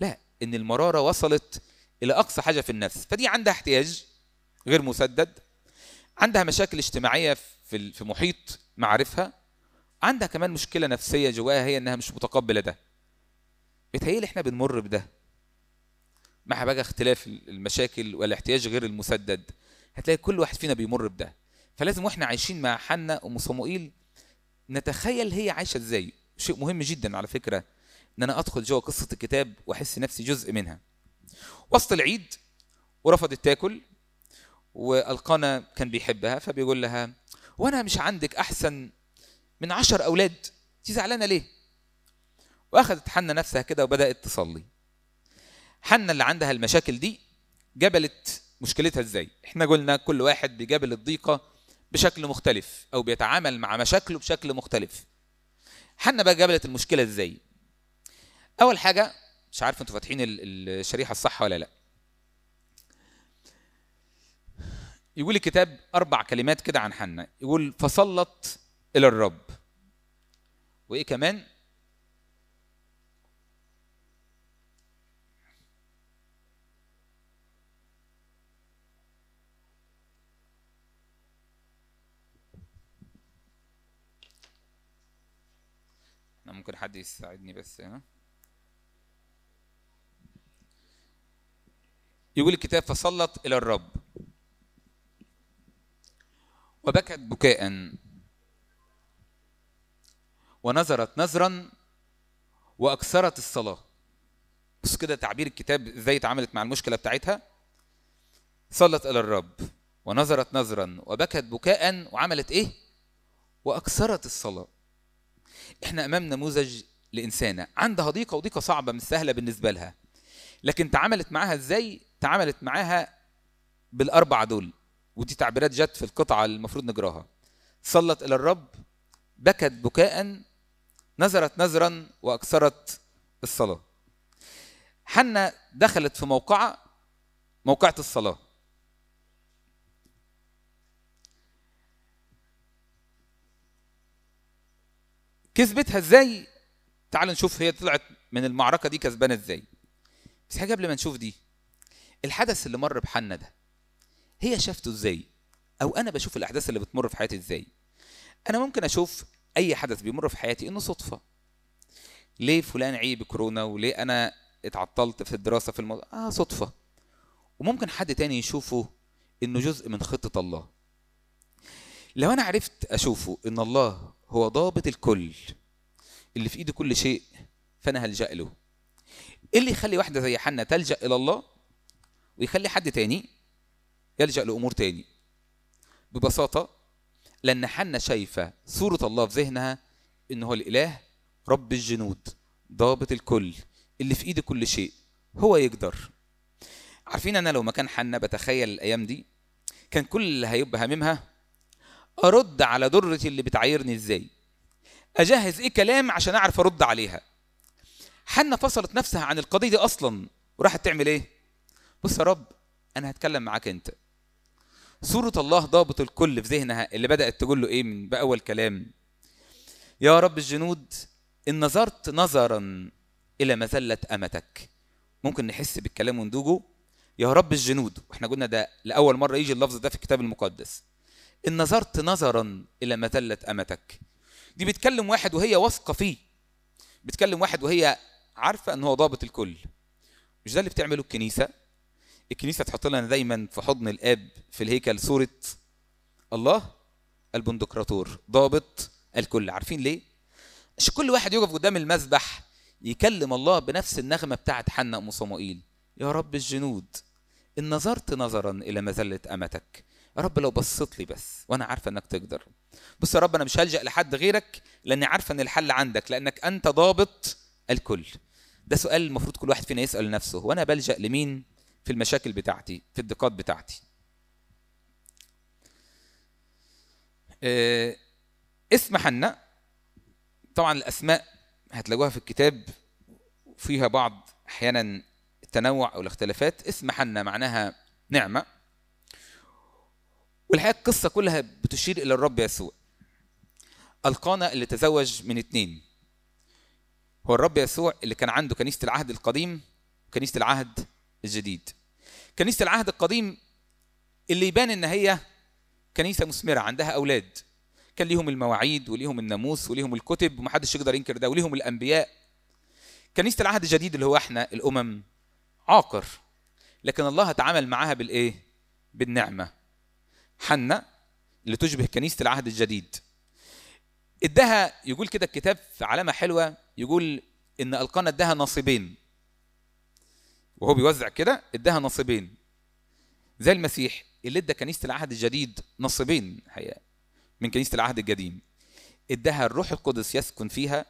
لا إن المرارة وصلت إلى أقصى حاجة في النفس. فدي عندها احتياج غير مسدد. عندها مشاكل اجتماعية في في محيط معارفها عندها كمان مشكلة نفسية جواها هي إنها مش متقبلة ده. بيتهيألي إحنا بنمر بده. مع بقى اختلاف المشاكل والاحتياج غير المسدد هتلاقي كل واحد فينا بيمر بده. فلازم وإحنا عايشين مع حنا أم صموئيل نتخيل هي عايشة إزاي. شيء مهم جدا على فكرة إن أنا أدخل جوه قصة الكتاب وأحس نفسي جزء منها. وسط العيد ورفضت تاكل وألقانا كان بيحبها فبيقول لها وأنا مش عندك احسن من عشر أولاد انت زعلانة ليه؟ واخذت حنة نفسها كده وبدأت تصلي. حنة اللي عندها المشاكل دي جبلت مشكلتها إزاي؟ إحنا قلنا كل واحد بيجابل الضيقة بشكل مختلف أو بيتعامل مع مشاكله بشكل مختلف. حنة بقى جبلت المشكلة إزاي؟ أول حاجة مش عارف أنتوا فاتحين الشريحة الصح ولا لأ. يقول الكتاب أربع كلمات كده عن حنة. يقول فصلت إلى الرب. وإيه كمان؟ ممكن حد يساعدني بس هنا يقول الكتاب فصلت إلى الرب. وبكت بكاء. ونظرت نظرا وأكثرت الصلاة. بص كده تعبير الكتاب إزاي اتعاملت مع المشكلة بتاعتها. صلت إلى الرب ونظرت نظرا وبكت بكاء وعملت إيه؟ وأكثرت الصلاة. إحنا امام نموذج لإنسانة. عندها ضيقة وضيقة صعبة مش سهلة بالنسبة لها. لكن تعاملت معاها إزاي؟ تعاملت معاها بالأربعة دول. ودي تعبيرات جت في القطعة المفروض نقراها. صلت إلى الرب بكت بكاء نظرت نظرا وأكثرت الصلاة. حنة دخلت في موقعة موقعة الصلاة. كسبتها إزاي؟ تعالوا نشوف هي طلعت من المعركة دي كسبانة إزاي. بس حاجة قبل ما نشوف دي الحدث اللي مر بحنة ده هي شافته إزاي؟ أو أنا بشوف الأحداث اللي بتمر في حياتي إزاي؟ أنا ممكن أشوف أي حدث بيمر في حياتي إنه صدفة. ليه فلان عيب كورونا وليه أنا اتعطلت في الدراسة في الموضوع آه صدفة. وممكن حد تاني يشوفه إنه جزء من خطة الله. لو أنا عرفت أشوفه إن الله هو ضابط الكل اللي في إيده كل شيء فأنا هلجأ له. إيه اللي يخلي واحدة زي حنا تلجأ إلى الله؟ ويخلي حد تاني يلجأ لأمور تاني. ببساطة لأن حنا شايفة صورة الله في ذهنها إن هو الإله رب الجنود ضابط الكل اللي في ايده كل شيء هو يقدر. عارفين أنا لو مكان حنا بتخيل الأيام دي كان كل اللي هيبقى هاممها أرد على ضرتي اللي بتعايرني إزاي؟ أجهز إيه كلام عشان أعرف أرد عليها؟ حنا فصلت نفسها عن القضية دي أصلا وراحت تعمل إيه؟ بص يا رب أنا هتكلم معاك أنت. صورة الله ضابط الكل في ذهنها اللي بدأت تقول له إيه من بأول كلام. يا رب الجنود إن نظرت نظرا إلى مذلة أمتك. ممكن نحس بالكلام وندوجه يا رب الجنود وإحنا قلنا ده لأول مرة يجي اللفظ ده في الكتاب المقدس. إن نظرت نظرا إلى مذلة أمتك. دي بتكلم واحد وهي واثقة فيه. بتكلم واحد وهي عارفة إن هو ضابط الكل. مش ده اللي بتعمله الكنيسة؟ الكنيسة تحط لنا دايما في حضن الآب في الهيكل صورة الله البندقراطور ضابط الكل. عارفين ليه؟ مش كل واحد يقف قدام المذبح يكلم الله بنفس النغمة بتاعت حنا أم صموئيل. يا رب الجنود إن نظرت نظرا إلى مذلة أمتك. يا رب لو بصيت لي بس وأنا عارفة إنك تقدر. بص يا رب أنا مش هلجأ لحد غيرك لأني عارفة إن الحل عندك لأنك أنت ضابط الكل. ده سؤال المفروض كل واحد فينا يسأل نفسه وأنا بلجأ لمين؟ في المشاكل بتاعتي في الضيقات بتاعتي. آه، اسم حنا طبعا الأسماء هتلاقوها في الكتاب فيها بعض أحيانا التنوع أو الاختلافات. اسم حنا معناها نعمة. والحقيقة القصة كلها بتشير إلى الرب يسوع. القانا اللي تزوج من اتنين. هو الرب يسوع اللي كان عنده كنيسة العهد القديم وكنيسة العهد الجديد. كنيسة العهد القديم اللي يبان إن هي كنيسة مثمرة عندها أولاد. كان ليهم المواعيد وليهم الناموس وليهم الكتب ومحدش يقدر ينكر ده وليهم الأنبياء. كنيسة العهد الجديد اللي هو إحنا الأمم عاقر. لكن الله تعامل معاها بالإيه؟ بالنعمة. حنة اللي تشبه كنيسة العهد الجديد. ادها يقول كده الكتاب في علامة حلوة يقول إن ألقانا ادها نصيبين وهو بيوزع كده ادها نصيبين. زي المسيح اللي ادى كنيسة العهد الجديد نصيبين الحقيقة من كنيسة العهد القديم. اداها الروح القدس يسكن فيها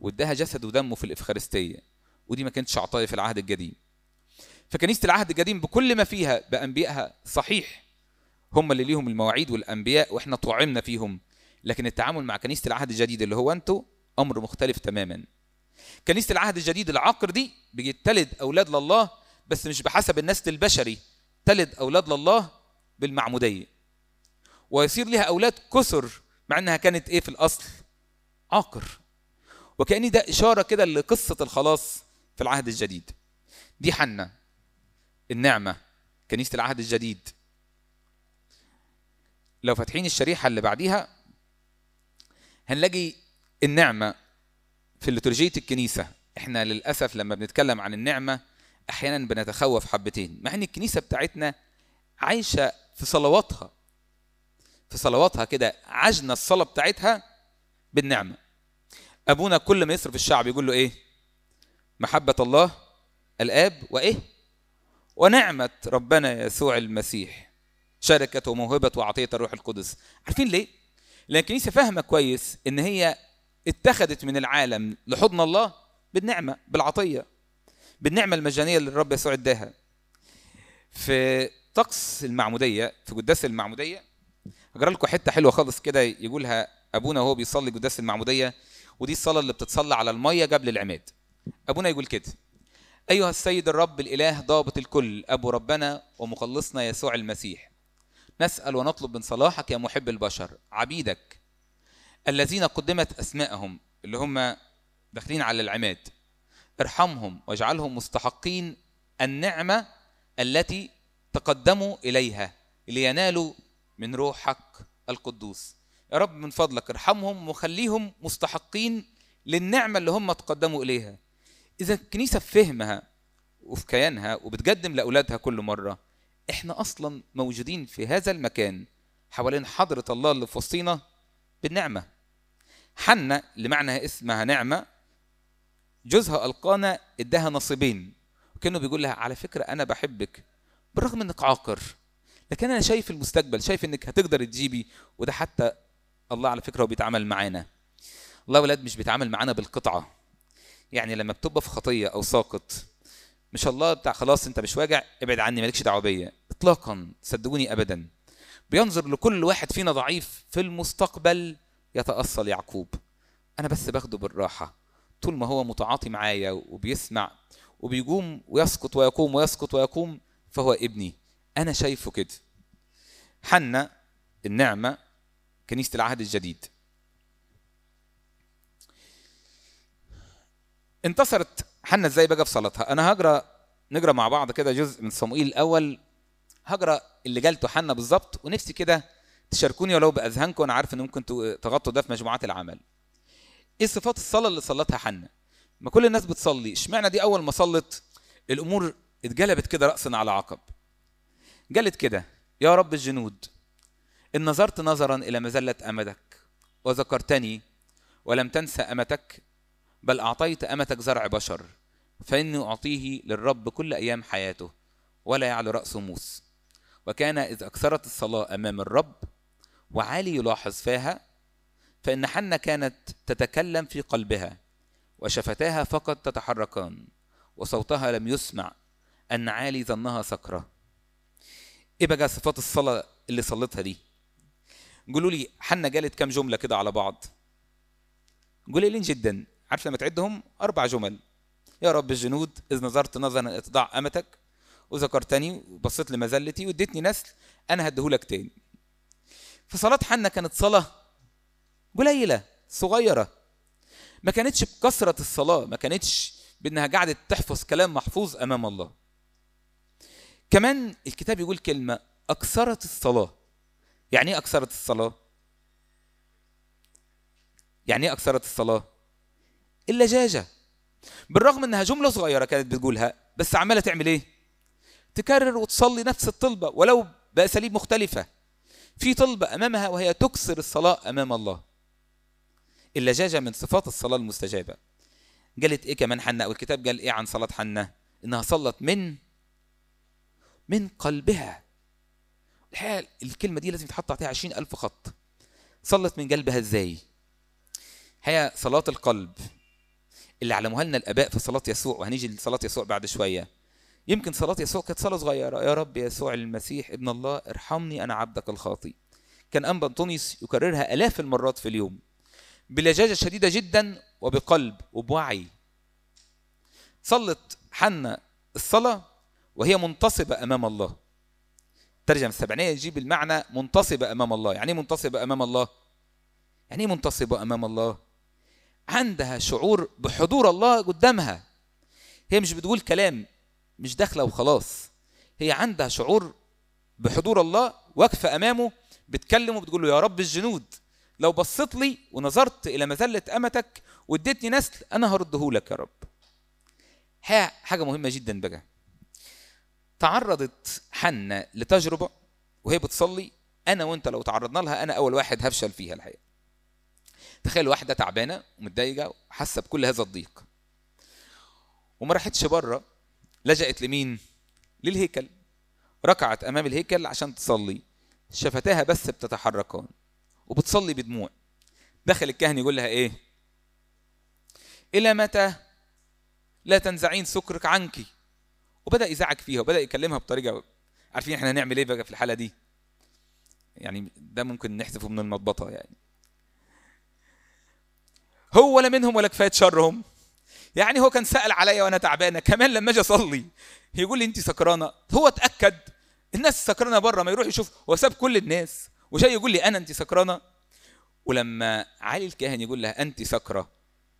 واداها جسد ودمه في الإفخارستية. ودي ما كانتش عطايا في العهد القديم. فكنيسة العهد القديم بكل ما فيها بأنبيائها صحيح. هم اللي ليهم المواعيد والأنبياء وإحنا طعمنا فيهم. لكن التعامل مع كنيسة العهد الجديد اللي هو أنتوا أمر مختلف تماما. كنيسة العهد الجديد العقر دي بيجي تلد أولاد لله بس مش بحسب النسل البشري تلد أولاد لله بالمعمودية. ويصير لها أولاد كثر مع إنها كانت إيه في الأصل؟ عاقر وكأن ده إشارة كده لقصة الخلاص في العهد الجديد. دي حنة النعمة كنيسة العهد الجديد. لو فاتحين الشريحة اللي بعديها هنلاقي النعمة في ليتورجية الكنيسة. إحنا للأسف لما بنتكلم عن النعمة أحيانا بنتخوف حبتين مع إن الكنيسة بتاعتنا عايشة في صلواتها. في صلواتها كده عجنة الصلاة بتاعتها بالنعمة. أبونا كل ما يصرف الشعب يقول له إيه؟ محبة الله الآب وإيه؟ ونعمة ربنا يسوع المسيح. شركه وموهبه وعطيه الروح القدس. عارفين ليه؟ لأن الكنيسة فاهمة كويس إن هي اتخذت من العالم لحضن الله بالنعمة بالعطية بالنعمة المجانية اللي الرب يسوع اداها. في طقس المعمودية في قداس المعمودية هقرا لكم حتة حلوة خالص كده يقولها أبونا وهو بيصلي قداس المعمودية ودي الصلاة اللي بتصلى على المية قبل العماد. أبونا يقول كده أيها السيد الرب الإله ضابط الكل أبو ربنا ومخلصنا يسوع المسيح. نسأل ونطلب من صلاحك يا محب البشر عبيدك الذين قدمت أسماءهم اللي هم داخلين على العماد ارحمهم واجعلهم مستحقين النعمة التي تقدموا إليها لينالوا من روحك القدوس. يا رب من فضلك ارحمهم وخليهم مستحقين للنعمة اللي هم تقدموا إليها. إذا الكنيسة في فهمها وفي كيانها وبتقدم لأولادها كل مرة إحنا أصلا موجودين في هذا المكان حوالين حضرة الله اللي في وسطينا بالنعمة. حنة اللي معنى اسمها نعمة. جوزها ألقانا إداها نصيبين وكأنه بيقول لها على فكرة أنا بحبك بالرغم إنك عاقر لكن أنا شايف المستقبل شايف إنك هتقدر تجيبي وده حتى الله على فكرة هو بيتعامل معانا. الله ولاد مش بيتعامل معانا بالقطعة. يعني لما بتبقى في خطية أو ساقط مش الله بتاع خلاص أنت مش واجع ابعد عني مالكش دعوة بيا. إطلاقا صدقوني أبدا. بينظر لكل واحد فينا ضعيف في المستقبل. يتأصل يعقوب. أنا بس باخده بالراحة. طول ما هو متعاطي معايا وبيسمع وبيقوم ويسقط ويقوم ويسقط ويقوم فهو ابني. أنا شايفه كده. حنا النعمة كنيسة العهد الجديد. انتصرت حنا إزاي بقى في صلاتها؟ أنا هقرأ نقرأ مع بعض كده جزء من صموئيل الأول. هقرأ اللي جالته حنا بالظبط ونفسي كده تشاركوني ولو بأذهانكم أنا عارف إن ممكن تغطوا ده في مجموعات العمل. إيه صفات الصلاة اللي صلتها حنا ما كل الناس بتصلي اشمعنى دي أول ما صلت الأمور اتجلبت كده راسا على عقب؟ قالت كده يا رب الجنود إن نظرت نظرا إلى مذله امتك وذكرتني ولم تنسى أمتك بل أعطيت أمتك زرع بشر فإني أعطيه للرب كل أيام حياته ولا يعلو راسه موس. وكان إذ أكثرت الصلاة أمام الرب وعالي يلاحظ فيها فإن حنة كانت تتكلم في قلبها وشفتاها فقط تتحركان وصوتها لم يسمع أن عالي ظنها سكرة. إيه بقى صفات الصلاة اللي صلتها دي؟ قولوا لي حنة قالت كام جملة كده على بعض؟ قليلين جدا. عارف لما تعدهم؟ أربع جمل. يا رب الجنود إذ نظرت نظرا إتضاع أمتك وذكرتني وبصيت لمذلتي واديتني نسل أنا هديهولك تاني. فصلاة حنة كانت صلاة قليلة صغيرة ما كانتش بكثرة الصلاة ما كانتش بأنها قاعدة تحفظ كلام محفوظ أمام الله كمان الكتاب يقول كلمة أكثرت الصلاة يعني إيه أكثرت الصلاة؟ يعني إيه أكثرت الصلاة؟ اللجاجة بالرغم إنها جملة صغيرة كانت بتقولها بس عمالة تعمل إيه؟ تكرر وتصلي نفس الطلبة ولو بأساليب مختلفة في طلبة أمامها وهي تكسر الصلاة أمام الله. اللجاجة من صفات الصلاة المستجابة. قالت إيه كمان حنة؟ والكتاب قال إيه عن صلاة حنة؟ إنها صلت من من قلبها. الحقيقة الكلمة دي لازم تحط عليها عشرين ألف خط. صلت من قلبها إزاي؟ هي صلاة القلب. اللي علموها لنا الآباء في صلاة يسوع وهنيجي لصلاة يسوع بعد شوية. يمكن صلاة يسوع كانت صلاة صغيرة. يا رب يسوع المسيح ابن الله ارحمني أنا عبدك الخاطي كان أنبا أنطونيوس يكررها آلاف المرات في اليوم بلجاجة شديدة جدا وبقلب وبوعي. صلت حنة الصلاة وهي منتصبة أمام الله. الترجمة السبعينية يجيب المعنى منتصبة أمام الله. يعني إيه منتصبة أمام الله؟ يعني إيه منتصبة أمام الله؟ عندها شعور بحضور الله قدامها. هي مش بتقول كلام مش داخلة وخلاص. هي عندها شعور بحضور الله واقفة أمامه بتكلم وبتقول له يا رب الجنود لو بصيت لي ونظرت إلى مذلة أمتك واديتني نسل أنا هرده لك يا رب. حاجة مهمة جدا بقى. تعرضت حنة لتجربة وهي بتصلي أنا وأنت لو تعرضنا لها أنا أول واحد هفشل فيها الحقيقة. تخيل واحدة تعبانة ومتضايقة وحاسة بكل هذا الضيق. وما راحتش بره لجأت لمين؟ للهيكل. ركعت أمام الهيكل عشان تصلي. شفتاها بس بتتحركان وبتصلي بدموع. دخل الكاهن يقول لها إيه؟ إلى متى؟ لا تنزعين سكرك عنك. وبدأ يزعق فيها وبدأ يكلمها بطريقة عارفين إحنا هنعمل إيه بقى في الحالة دي؟ يعني ده ممكن نحذفه من المضبطة يعني. هو ولا منهم ولا كفاية شرهم. يعني هو كان سأل عليا وأنا تعبانه كمان لما أجي أصلي يقول لي انت سكرانة. هو اتاكد الناس سكرانة بره ما يروح يشوف هو ساب كل الناس وجاي يقول لي أنا انت سكرانة؟ ولما علي الكاهن يقول لها انت سكرة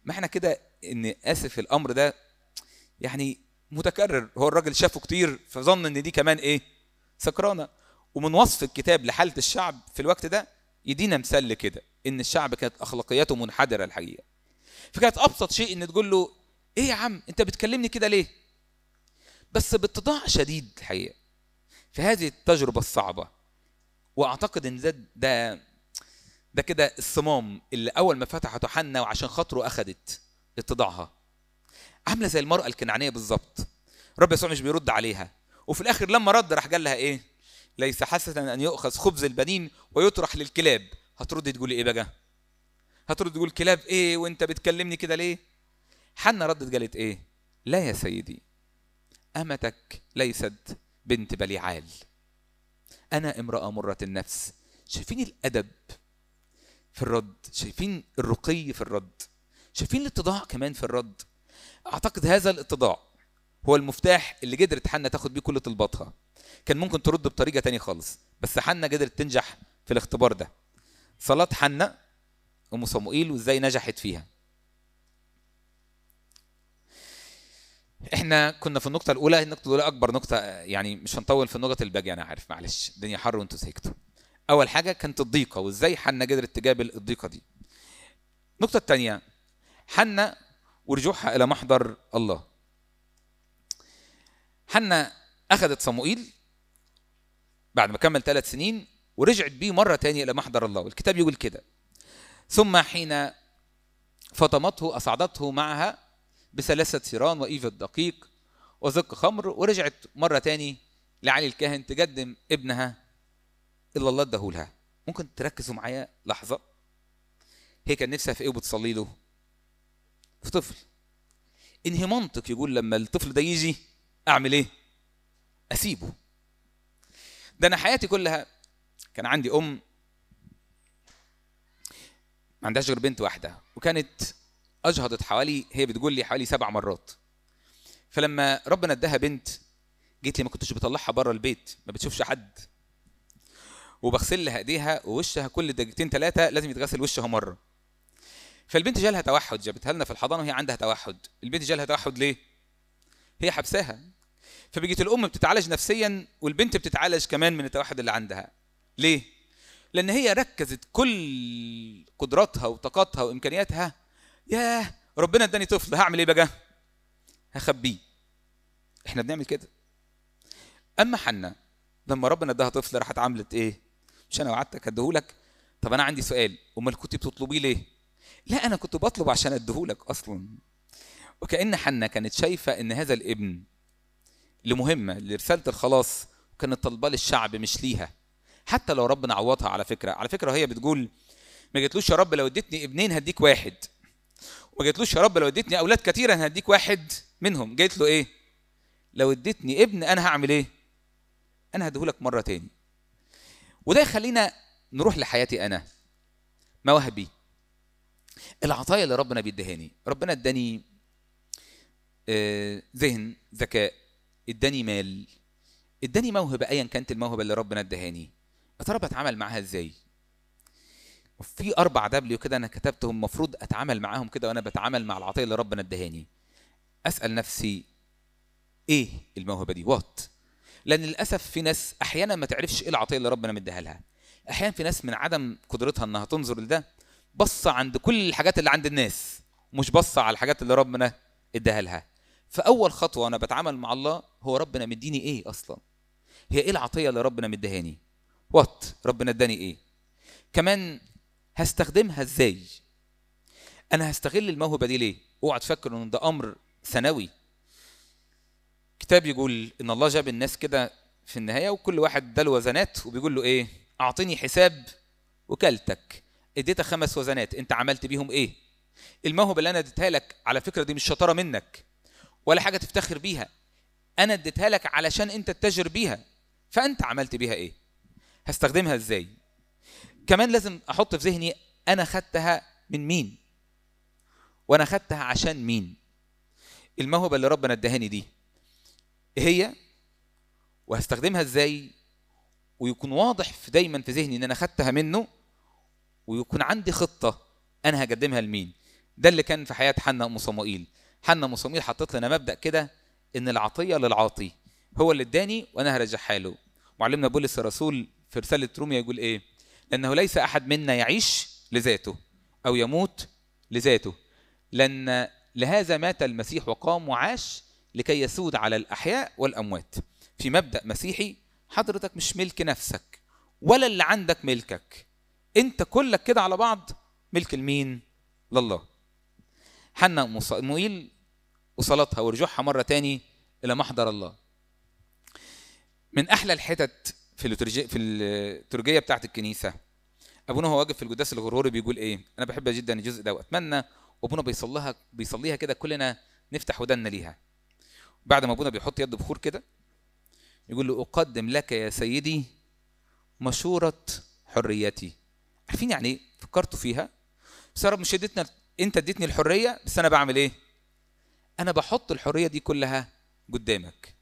ما إحنا كده إن آسف الأمر ده يعني متكرر. هو الراجل شافه كتير فظن إن دي كمان إيه؟ سكرانة. ومن وصف الكتاب لحالة الشعب في الوقت ده يدينا مثال كده إن الشعب كانت أخلاقياته منحدرة الحقيقة. فكانت أبسط شيء إن تقول له إيه يا عم؟ أنت بتكلمني كده ليه؟ بس باتضاع شديد الحقيقة في هذه التجربة الصعبة. وأعتقد إن ده ده ده كده الصمام اللي أول ما فتحته حنة وعشان خاطره أخدت اتضاعها. عاملة زي المرأة الكنعانية بالظبط. رب يسوع مش بيرد عليها. وفي الآخر لما رد راح قال لها إيه؟ ليس حسنا أن يؤخذ خبز البنين ويطرح للكلاب. هترد تقول إيه بقى؟ هترد تقول كلاب إيه وأنت بتكلمني كده ليه؟ حنة ردت قالت إيه؟ لا يا سيدي أمتك ليست بنت بليعال أنا امرأة مرة النفس. شايفين الأدب في الرد؟ شايفين الرقي في الرد؟ شايفين الاتضاع كمان في الرد؟ أعتقد هذا الاتضاع هو المفتاح اللي قدرت حنة تاخد بيه كل طلباتها. كان ممكن ترد بطريقة تانية خالص بس حنة قدرت تنجح في الاختبار ده. صلاة حنة ام صموئيل وإزاي نجحت فيها. إحنا كنا في النقطة الأولى النقطة الأولى أكبر نقطة يعني مش هنطول في النقط الباقيه أنا عارف معلش. الدنيا حر وأنتوا سكتوا أول حاجة كانت الضيقة وإزاي حنة قدرت تقابل الضيقة دي؟ النقطه الثانية حنة ورجوعها إلى محضر الله. حنة أخذت صموئيل بعد ما كمل ثلاث سنين ورجعت بيه مرة تانية إلى محضر الله. والكتاب يقول كده. ثم حين فطمته أصعدته معها بثلاثة ثيران وإيفة دقيق وزق خمر ورجعت مرة تاني لعلي الكاهن تقدم ابنها إلا الله اداهولها ممكن تركزوا معايا لحظة؟ هي كان نفسها في إيه وبتصلي له؟ في طفل. إنهي منطق يقول لما الطفل ده يجي أعمل إيه؟ أسيبه. ده أنا حياتي كلها كان عندي أم ما عندهاش غير بنت واحدة وكانت أجهضت حوالي هي بتقول لي حوالي سبع مرات. فلما ربنا اداها بنت جيت لي ما كنتش بطلعها بره البيت ما بتشوفش حد. وبغسل لها إيديها ووشها كل دقيقتين ثلاثة لازم يتغسل وشها مرة. فالبنت جالها توحد جابتها لنا في الحضانة وهي عندها توحد. البنت جالها توحد ليه؟ هي حبساها. فبقت الأم بتتعالج نفسيا والبنت بتتعالج كمان من التوحد اللي عندها. ليه؟ لأن هي ركزت كل قدراتها وطاقاتها وإمكانياتها ياه ربنا اداني طفل. هعمل إيه بقى؟ هخبيه. إحنا بنعمل كده. أما حنا لما ربنا اداها طفل راحت عملت إيه؟ مش أنا وعدتك اديهولك طب أنا عندي سؤال. أمال كنت بتطلبيه ليه؟ لا أنا كنت بطلب عشان أديهولك أصلا. وكأن حنا كانت شايفة إن هذا الابن لمهمة لرسالة الخلاص وكانت طالباه للشعب مش ليها. حتى لو ربنا عوضها على فكرة. على فكرة هي بتقول ما جتلوش يا رب لو اديتني ابنين هديك واحد. وما جاتلوش يا رب لو اديتني أولاد كتير أنا هديك واحد منهم. جيت له إيه؟ لو اديتني ابن أنا هعمل إيه؟ أنا هديهولك مرة تاني. وده يخلينا نروح لحياتي أنا مواهبي العطايا اللي ربنا بيديهاني ربنا اداني آه، ذهن ذكاء اداني مال اداني موهبة ايا كانت الموهبة اللي ربنا ادهاني. يا ترى بتعامل معاها إزاي؟ في أربع دبليو كده أنا كتبتهم المفروض أتعامل معاهم كده وأنا بتعامل مع العطية اللي ربنا ادهاني. أسأل نفسي إيه الموهبة دي؟ وات لأن للأسف في ناس أحيانا ما تعرفش إيه العطية اللي ربنا مديها لها. أحيانا في ناس من عدم قدرتها إنها تنظر لده بصة عند كل الحاجات اللي عند الناس مش بصة على الحاجات اللي ربنا اداها لها. فأول خطوة أنا بتعامل مع الله هو ربنا مديني إيه أصلا؟ هي إيه العطية اللي ربنا مديهاني؟ وات ربنا اداني إيه؟ كمان هستخدمها إزاي؟ أنا هستغل الموهبة دي ليه؟ أوعى تفكر إن ده أمر ثانوي. كتاب يقول إن الله جاب الناس كده في النهاية وكل واحد اداله وزنات وبيقول له إيه؟ اعطني حساب وكالتك. اديتك خمس وزنات أنت عملت بيهم إيه؟ الموهبة اللي أنا إديتها لك على فكرة دي مش شطارة منك ولا حاجة تفتخر بيها. أنا إديتها لك علشان أنت تتاجر بيها. فأنت عملت بيها إيه؟ هستخدمها إزاي؟ كمان لازم أحط في ذهني أنا خدتها من مين؟ وأنا خدتها عشان مين؟ الموهبة اللي ربنا ادهاني دي إيه هي وهستخدمها إزاي؟ ويكون واضح في دايما في ذهني إن أنا خدتها منه ويكون عندي خطة أنا هقدمها لمين؟ ده اللي كان في حياة حنا ام صموئيل. حنا ام صموئيل حطت لنا مبدأ كده إن العطية للعاطي هو اللي اداني وأنا هرجعها له. معلمنا بولس الرسول في رسالة روميا يقول إيه؟ لأنه ليس أحد منا يعيش لذاته أو يموت لذاته. لأن لهذا مات المسيح وقام وعاش لكي يسود على الأحياء والأموات. في مبدأ مسيحي حضرتك مش ملك نفسك ولا اللي عندك ملكك. أنت كلك كده على بعض ملك المين لله. حنا ام صموئيل وصلاتها ورجوعها مرة تاني إلى محضر الله. من أحلى الحتت في في الليتورجية بتاعت الكنيسة. أبونا هو واقف في القداس الغروري بيقول إيه؟ أنا بحب جدا الجزء ده وأتمنى وابونا بيصليها بيصليها كده كلنا نفتح ودنا ليها. بعد ما أبونا بيحط يد بخور كده يقول له أقدم لك يا سيدي مشورة حريتي. عارفين يعني إيه؟ فكرتوا فيها. بس رب مش اديتنا أنت اديتني الحرية بس أنا بعمل إيه؟ أنا بحط الحرية دي كلها قدامك.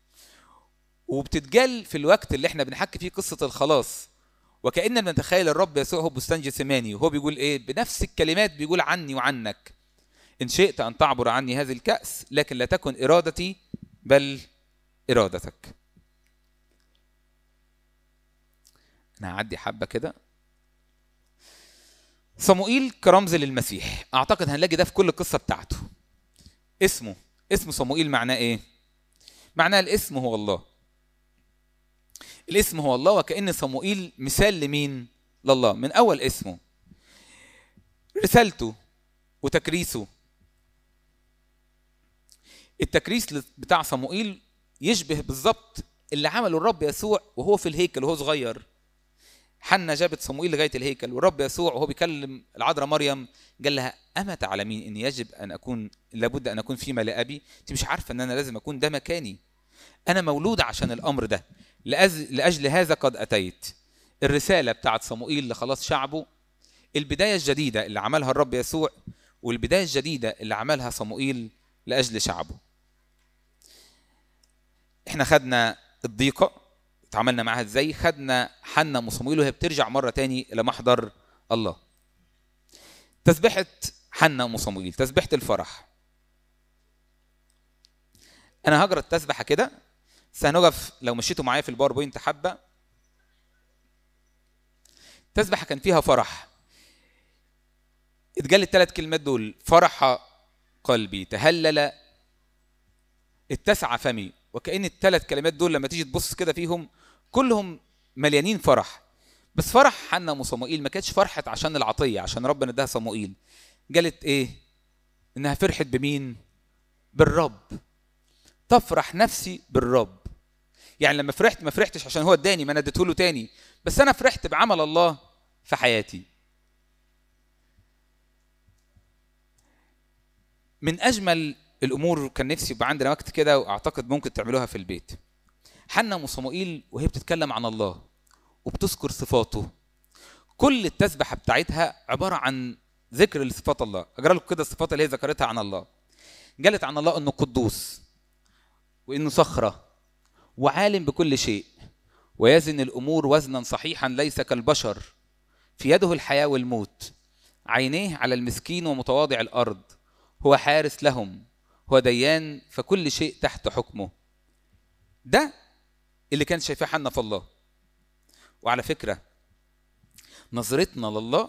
وبتتجل في الوقت اللي إحنا بنحكي فيه قصة الخلاص. وكأننا بنتخيل الرب يسوع هو بستان جسماني وهو بيقول إيه؟ بنفس الكلمات بيقول عني وعنك. إن شئت أن تعبر عني هذه الكأس لكن لا تكن إرادتي بل إرادتك. أنا هعدي حبة كده. صموئيل كرمز للمسيح. أعتقد هنلاقي ده في كل القصة بتاعته. اسمه اسم صموئيل معناه إيه؟ معناه الاسم هو الله. الاسم هو الله وكأن صموئيل مثال لمين؟ لله. من أول اسمه. رسالته وتكريسه. التكريس بتاع صموئيل يشبه بالظبط اللي عمله الرب يسوع وهو في الهيكل وهو صغير. حنا جابت صموئيل لغاية الهيكل والرب يسوع وهو بيكلم العذراء مريم قال لها اما تعلمين إن يجب أن أكون لابد أن أكون فيما لابي أنت مش عارفة إن أنا لازم أكون ده مكاني. أنا مولود عشان الأمر ده. لأجل هذا قد أتيت. الرسالة بتاعت صموئيل لخلاص شعبه البداية الجديدة اللي عملها الرب يسوع والبداية الجديدة اللي عملها صموئيل لأجل شعبه. إحنا خدنا الضيقة اتعاملنا معاها إزاي؟ خدنا حنا ام صموئيل وهي بترجع مرة تاني إلى محضر الله. تسبحه حنا ام صموئيل تسبحه الفرح. أنا هجرى التسبحه كده؟ بس هنقف لو مشيتوا معايا في الباوربوينت حبة. تسبحه كان فيها فرح. اتقال الثلاث كلمات دول. فرح قلبي. تهلل. اتسع فمي. وكأن الثلاث كلمات دول لما تيجي تبص كده فيهم كلهم مليانين فرح. بس فرح حنا أم صموئيل ما كانتش فرحت عشان العطية عشان ربنا اداها صموئيل. قالت إيه؟ إنها فرحت بمين؟ بالرب. تفرح نفسي بالرب. يعني لما فرحت ما فرحتش عشان هو اداني ما أنا اديته له تاني. بس أنا فرحت بعمل الله في حياتي. من أجمل الأمور كان نفسي يبقى عندنا وقت كده وأعتقد ممكن تعملوها في البيت. حنا أم صموئيل وهي بتتكلم عن الله وبتذكر صفاته. كل التسبحه بتاعتها عبارة عن ذكر لصفات الله. أقرأ لكم كده الصفات اللي هي ذكرتها عن الله. قالت عن الله إنه قدوس وإنه صخرة. وعالم بكل شيء ويزن الأمور وزنا صحيحا ليس كالبشر في يده الحياة والموت عينيه على المسكين ومتواضع الأرض هو حارس لهم هو ديان فكل شيء تحت حكمه. ده اللي كانت شايفاه حنا في الله. وعلى فكرة نظرتنا لله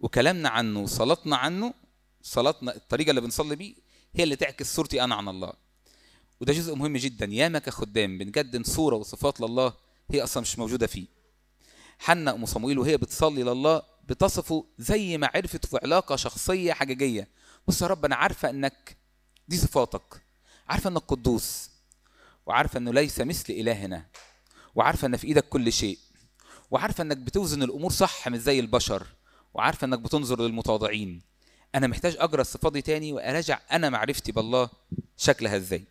وكلامنا عنه وصلاتنا عنه صلاتنا الطريقة اللي بنصلي بيه هي اللي تعكس صورتي أنا عن الله. وده جزء مهم جدا. ياما كخدام بنقدم صورة وصفات لله هي أصلا مش موجودة فيه. حنا أم صموئيل وهي بتصلي لله بتصفه زي ما عرفت في علاقة شخصية حقيقية. بص يا رب أنا عارفة إنك دي صفاتك. عارفة إنك قدوس. وعارفة إنه ليس مثل إلهنا. وعارفة إن في إيدك كل شيء. وعارفة إنك بتوزن الأمور صح مش زي البشر. وعارفة إنك بتنظر للمتواضعين. أنا محتاج أقرأ الصفات دي تاني وأراجع أنا معرفتي بالله شكلها إزاي.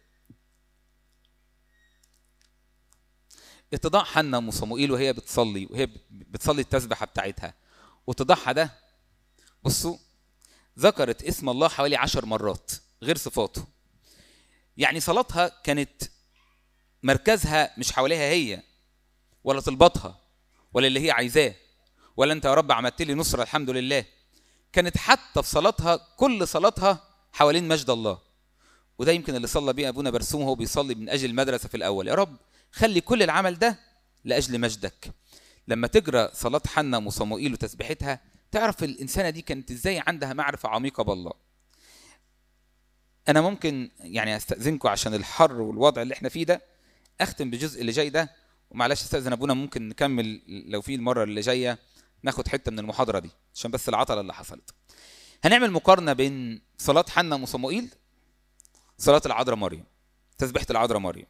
اتضاع حنا ام صموئيل وهي بتصلي وهي بتصلي التسبحة بتاعتها. واتضاعها ده بصوا ذكرت اسم الله حوالي عشر مرات غير صفاته. يعني صلاتها كانت مركزها مش حواليها هي ولا طلباتها ولا اللي هي عايزاه ولا انت يا رب عملت لي نصرة الحمد لله. كانت حتى في صلاتها كل صلاتها حوالين مجد الله. وده يمكن اللي صلى بيه أبونا برسوم وهو بيصلي من أجل المدرسة في الأول. يا رب خلي كل العمل ده لأجل مجدك. لما تقرأ صلاة حنا وصموئيل وتسبيحتها تعرف الإنسانة دي كانت إزاي عندها معرفة عميقة بالله. أنا ممكن يعني أستأذنكم عشان الحر والوضع اللي إحنا فيه ده أختم بالجزء اللي جاي ده ومعلش أستأذن أبونا ممكن نكمل لو في المرة اللي جاية ناخد حتة من المحاضرة دي عشان بس العطلة اللي حصلت. هنعمل مقارنة بين صلاة حنا وصموئيل صلاة العذراء مريم تسبيحة العذراء مريم.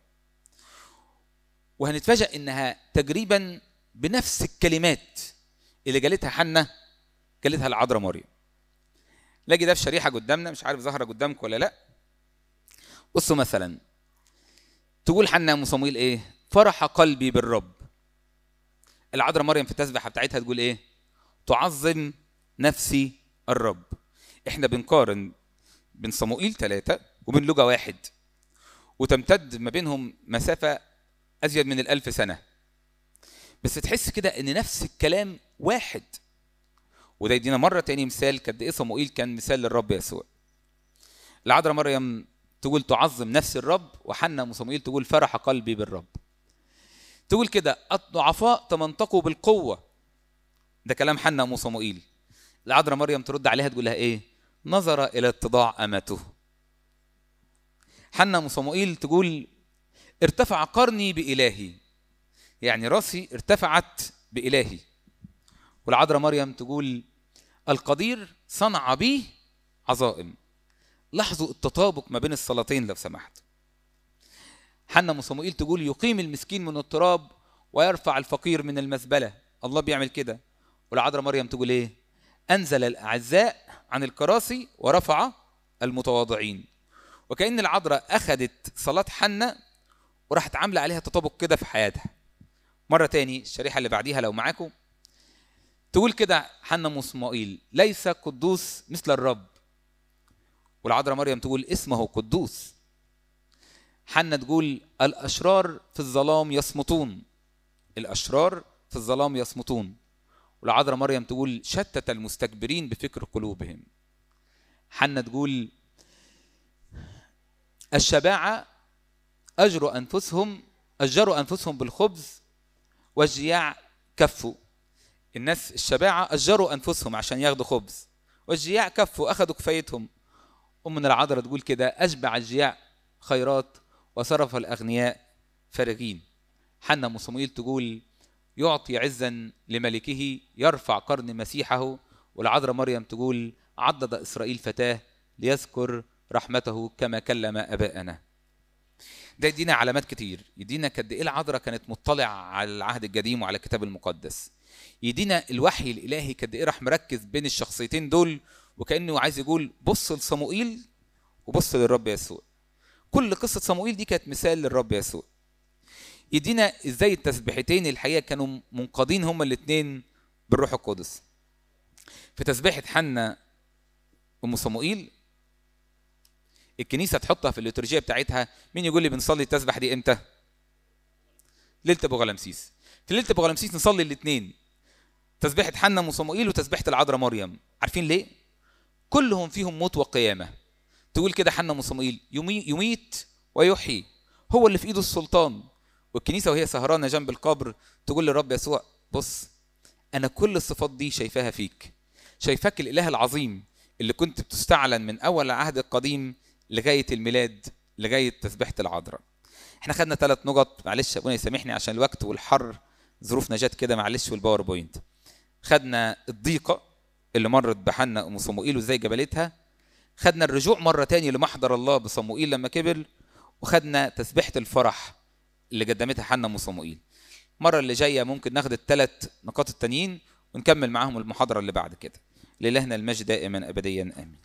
وهنتفاجئ إنها تقريبا بنفس الكلمات اللي جالتها حنا جالتها العذراء مريم لاقي ده في شريحة قدامنا مش عارف ظاهرة قدامك ولا لا. بصوا مثلا تقول حنا أم صمويل إيه؟ فرح قلبي بالرب. العذراء مريم في التسبيحة بتاعتها تقول إيه؟ تعظم نفسي الرب. إحنا بنقارن بين صموئيل ثلاثة وبين لوجا واحد وتمتد ما بينهم مسافة أزيد من الألف سنة. بس تحس كده إن نفس الكلام واحد. وده يدينا مرة تاني مثال قد إيه صموئيل كان مثال للرب يسوع. العذراء مريم تقول تعظم نفس الرب وحنا ام صموئيل تقول فرح قلبي بالرب. تقول كده الضعفاء تمنطقوا بالقوة. ده كلام حنا ام صموئيل العذراء مريم ترد عليها تقول لها إيه؟ نظر إلى اتضاع أمته. حنا ام صموئيل تقول ارتفع قرني بإلهي. يعني راسي ارتفعت بإلهي. والعذراء مريم تقول القدير صنع بي عظائم. لاحظوا التطابق ما بين الصلاتين لو سمحت. حنا أم صموئيل تقول يقيم المسكين من التراب ويرفع الفقير من المزبلة. الله بيعمل كده. والعذراء مريم تقول إيه؟ أنزل الأعزاء عن الكراسي ورفع المتواضعين. وكأن العذراء أخذت صلاة حنة وراحت عاملة عليها تطابق كده في حياتها. مرة تاني الشريحة اللي بعديها لو معاكم تقول كده حنة ام صموئيل ليس قدوس مثل الرب. والعذراء مريم تقول اسمه قدوس. حنة تقول الأشرار في الظلام يصمتون. الأشرار في الظلام يصمتون. والعذراء مريم تقول شتت المستكبرين بفكر قلوبهم. حنة تقول الشباعة أجروا أنفسهم أجروا أنفسهم بالخبز والجياع كفوا. الناس الشباعة أجروا أنفسهم عشان ياخدوا خبز. والجياع كفوا أخذوا كفايتهم. أمنا العذراء تقول كده أشبع الجياع خيرات وصرف الأغنياء فارغين. حنا أم صموئيل تقول يعطي عزا لملكه يرفع قرن مسيحه. والعذراء مريم تقول عضد إسرائيل فتاة ليذكر رحمته كما كلم أباءنا. ده يدينا علامات كتير. يدينا قد إيه العذراء كانت مطلع على العهد القديم وعلى الكتاب المقدس. يدينا الوحي الإلهي قد إيه راح مركز بين الشخصيتين دول وكأنه عايز يقول بص لصموئيل وبص للرب يسوع. كل قصة صموئيل دي كانت مثال للرب يسوع. يدينا إزاي التسبيحتين الحقيقة كانوا منقادين هما الاثنين بالروح القدس. في تسبيحة حنا أم صموئيل الكنيسة تحطها في الليتورجية بتاعتها مين يقول لي بنصلي التسبح دي إمتى؟ ليلة أبو غلمسيس في ليلة أبو غلمسيس نصلي الاثنين تسبيحة حنا ام صموئيل وتسبيحة العذراء مريم. عارفين ليه؟ كلهم فيهم موت وقيامة. تقول كده حنا ام صموئيل يمي يميت ويحيي. هو اللي في إيده السلطان. والكنيسة وهي سهرانة جنب القبر تقول للرب يسوع بص أنا كل الصفات دي شايفاها فيك. شايفاك الإله العظيم اللي كنت بتستعلن من أول العهد القديم لغاية الميلاد لغاية تسبيحة العذراء. إحنا خدنا ثلاث نقط معلش أبونا يسامحني عشان الوقت والحر ظروفنا جت كده معلش والباوربوينت خدنا الضيقة اللي مرت بحنا أم صموئيل وإزاي جبلتها. خدنا الرجوع مرة تاني لمحضر الله بصموئيل لما كبر. وخدنا تسبيحة الفرح اللي قدمتها حنا أم صموئيل. المرة اللي جاية ممكن ناخد الثلاث نقاط التانيين ونكمل معاهم المحاضرة اللي بعد كده. لإلهنا المجد دائما ابديا آمين.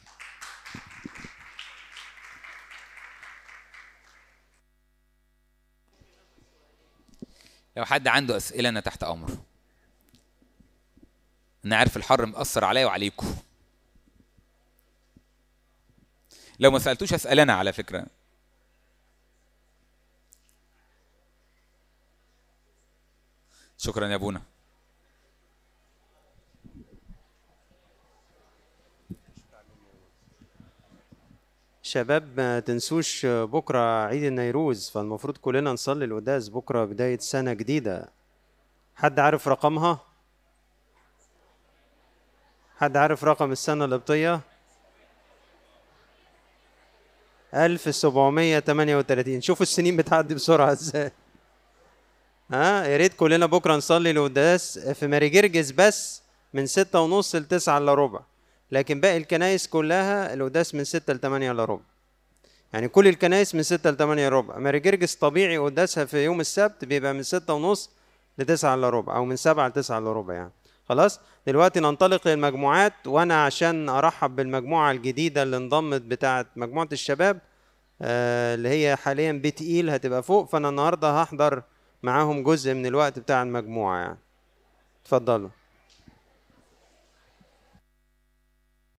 لو حد عنده أسئلة أنا تحت أمر أنا عارف الحر مأثر عليا وعليكم. لو ما سألتوش اسال أنا على فكرة. شكرا يا ابونا شباب ما تنسوش بكرة عيد النيروز فالمفروض كلنا نصلي القداس بكرة بداية سنة جديدة حد عارف رقمها؟ حد عارف رقم السنة القبطية؟ 1738 شوفوا السنين بتعدي بسرعة إزاي ها يا ريت كلنا بكرة نصلي القداس في ماري جرجس بس من ستة ونص لتسعة إلا ربع لكن باقي الكنايس كلها القداس من ستة لتمانية الا ربع. يعني كل الكنايس من ستة لتمانية الا ربع. ماري جرجس طبيعي قداسها في يوم السبت بيبقى من ستة ونص لتسعة الا ربع أو من سبعة لتسعة الا ربع يعني. خلاص؟ دلوقتي ننطلق للمجموعات وأنا عشان أرحب بالمجموعة الجديدة اللي انضمت بتاعت مجموعة الشباب آه، اللي هي حاليا بي تقيل هتبقى فوق. فأنا النهارده هحضر معاهم جزء من الوقت بتاع المجموعة يعني. اتفضلوا.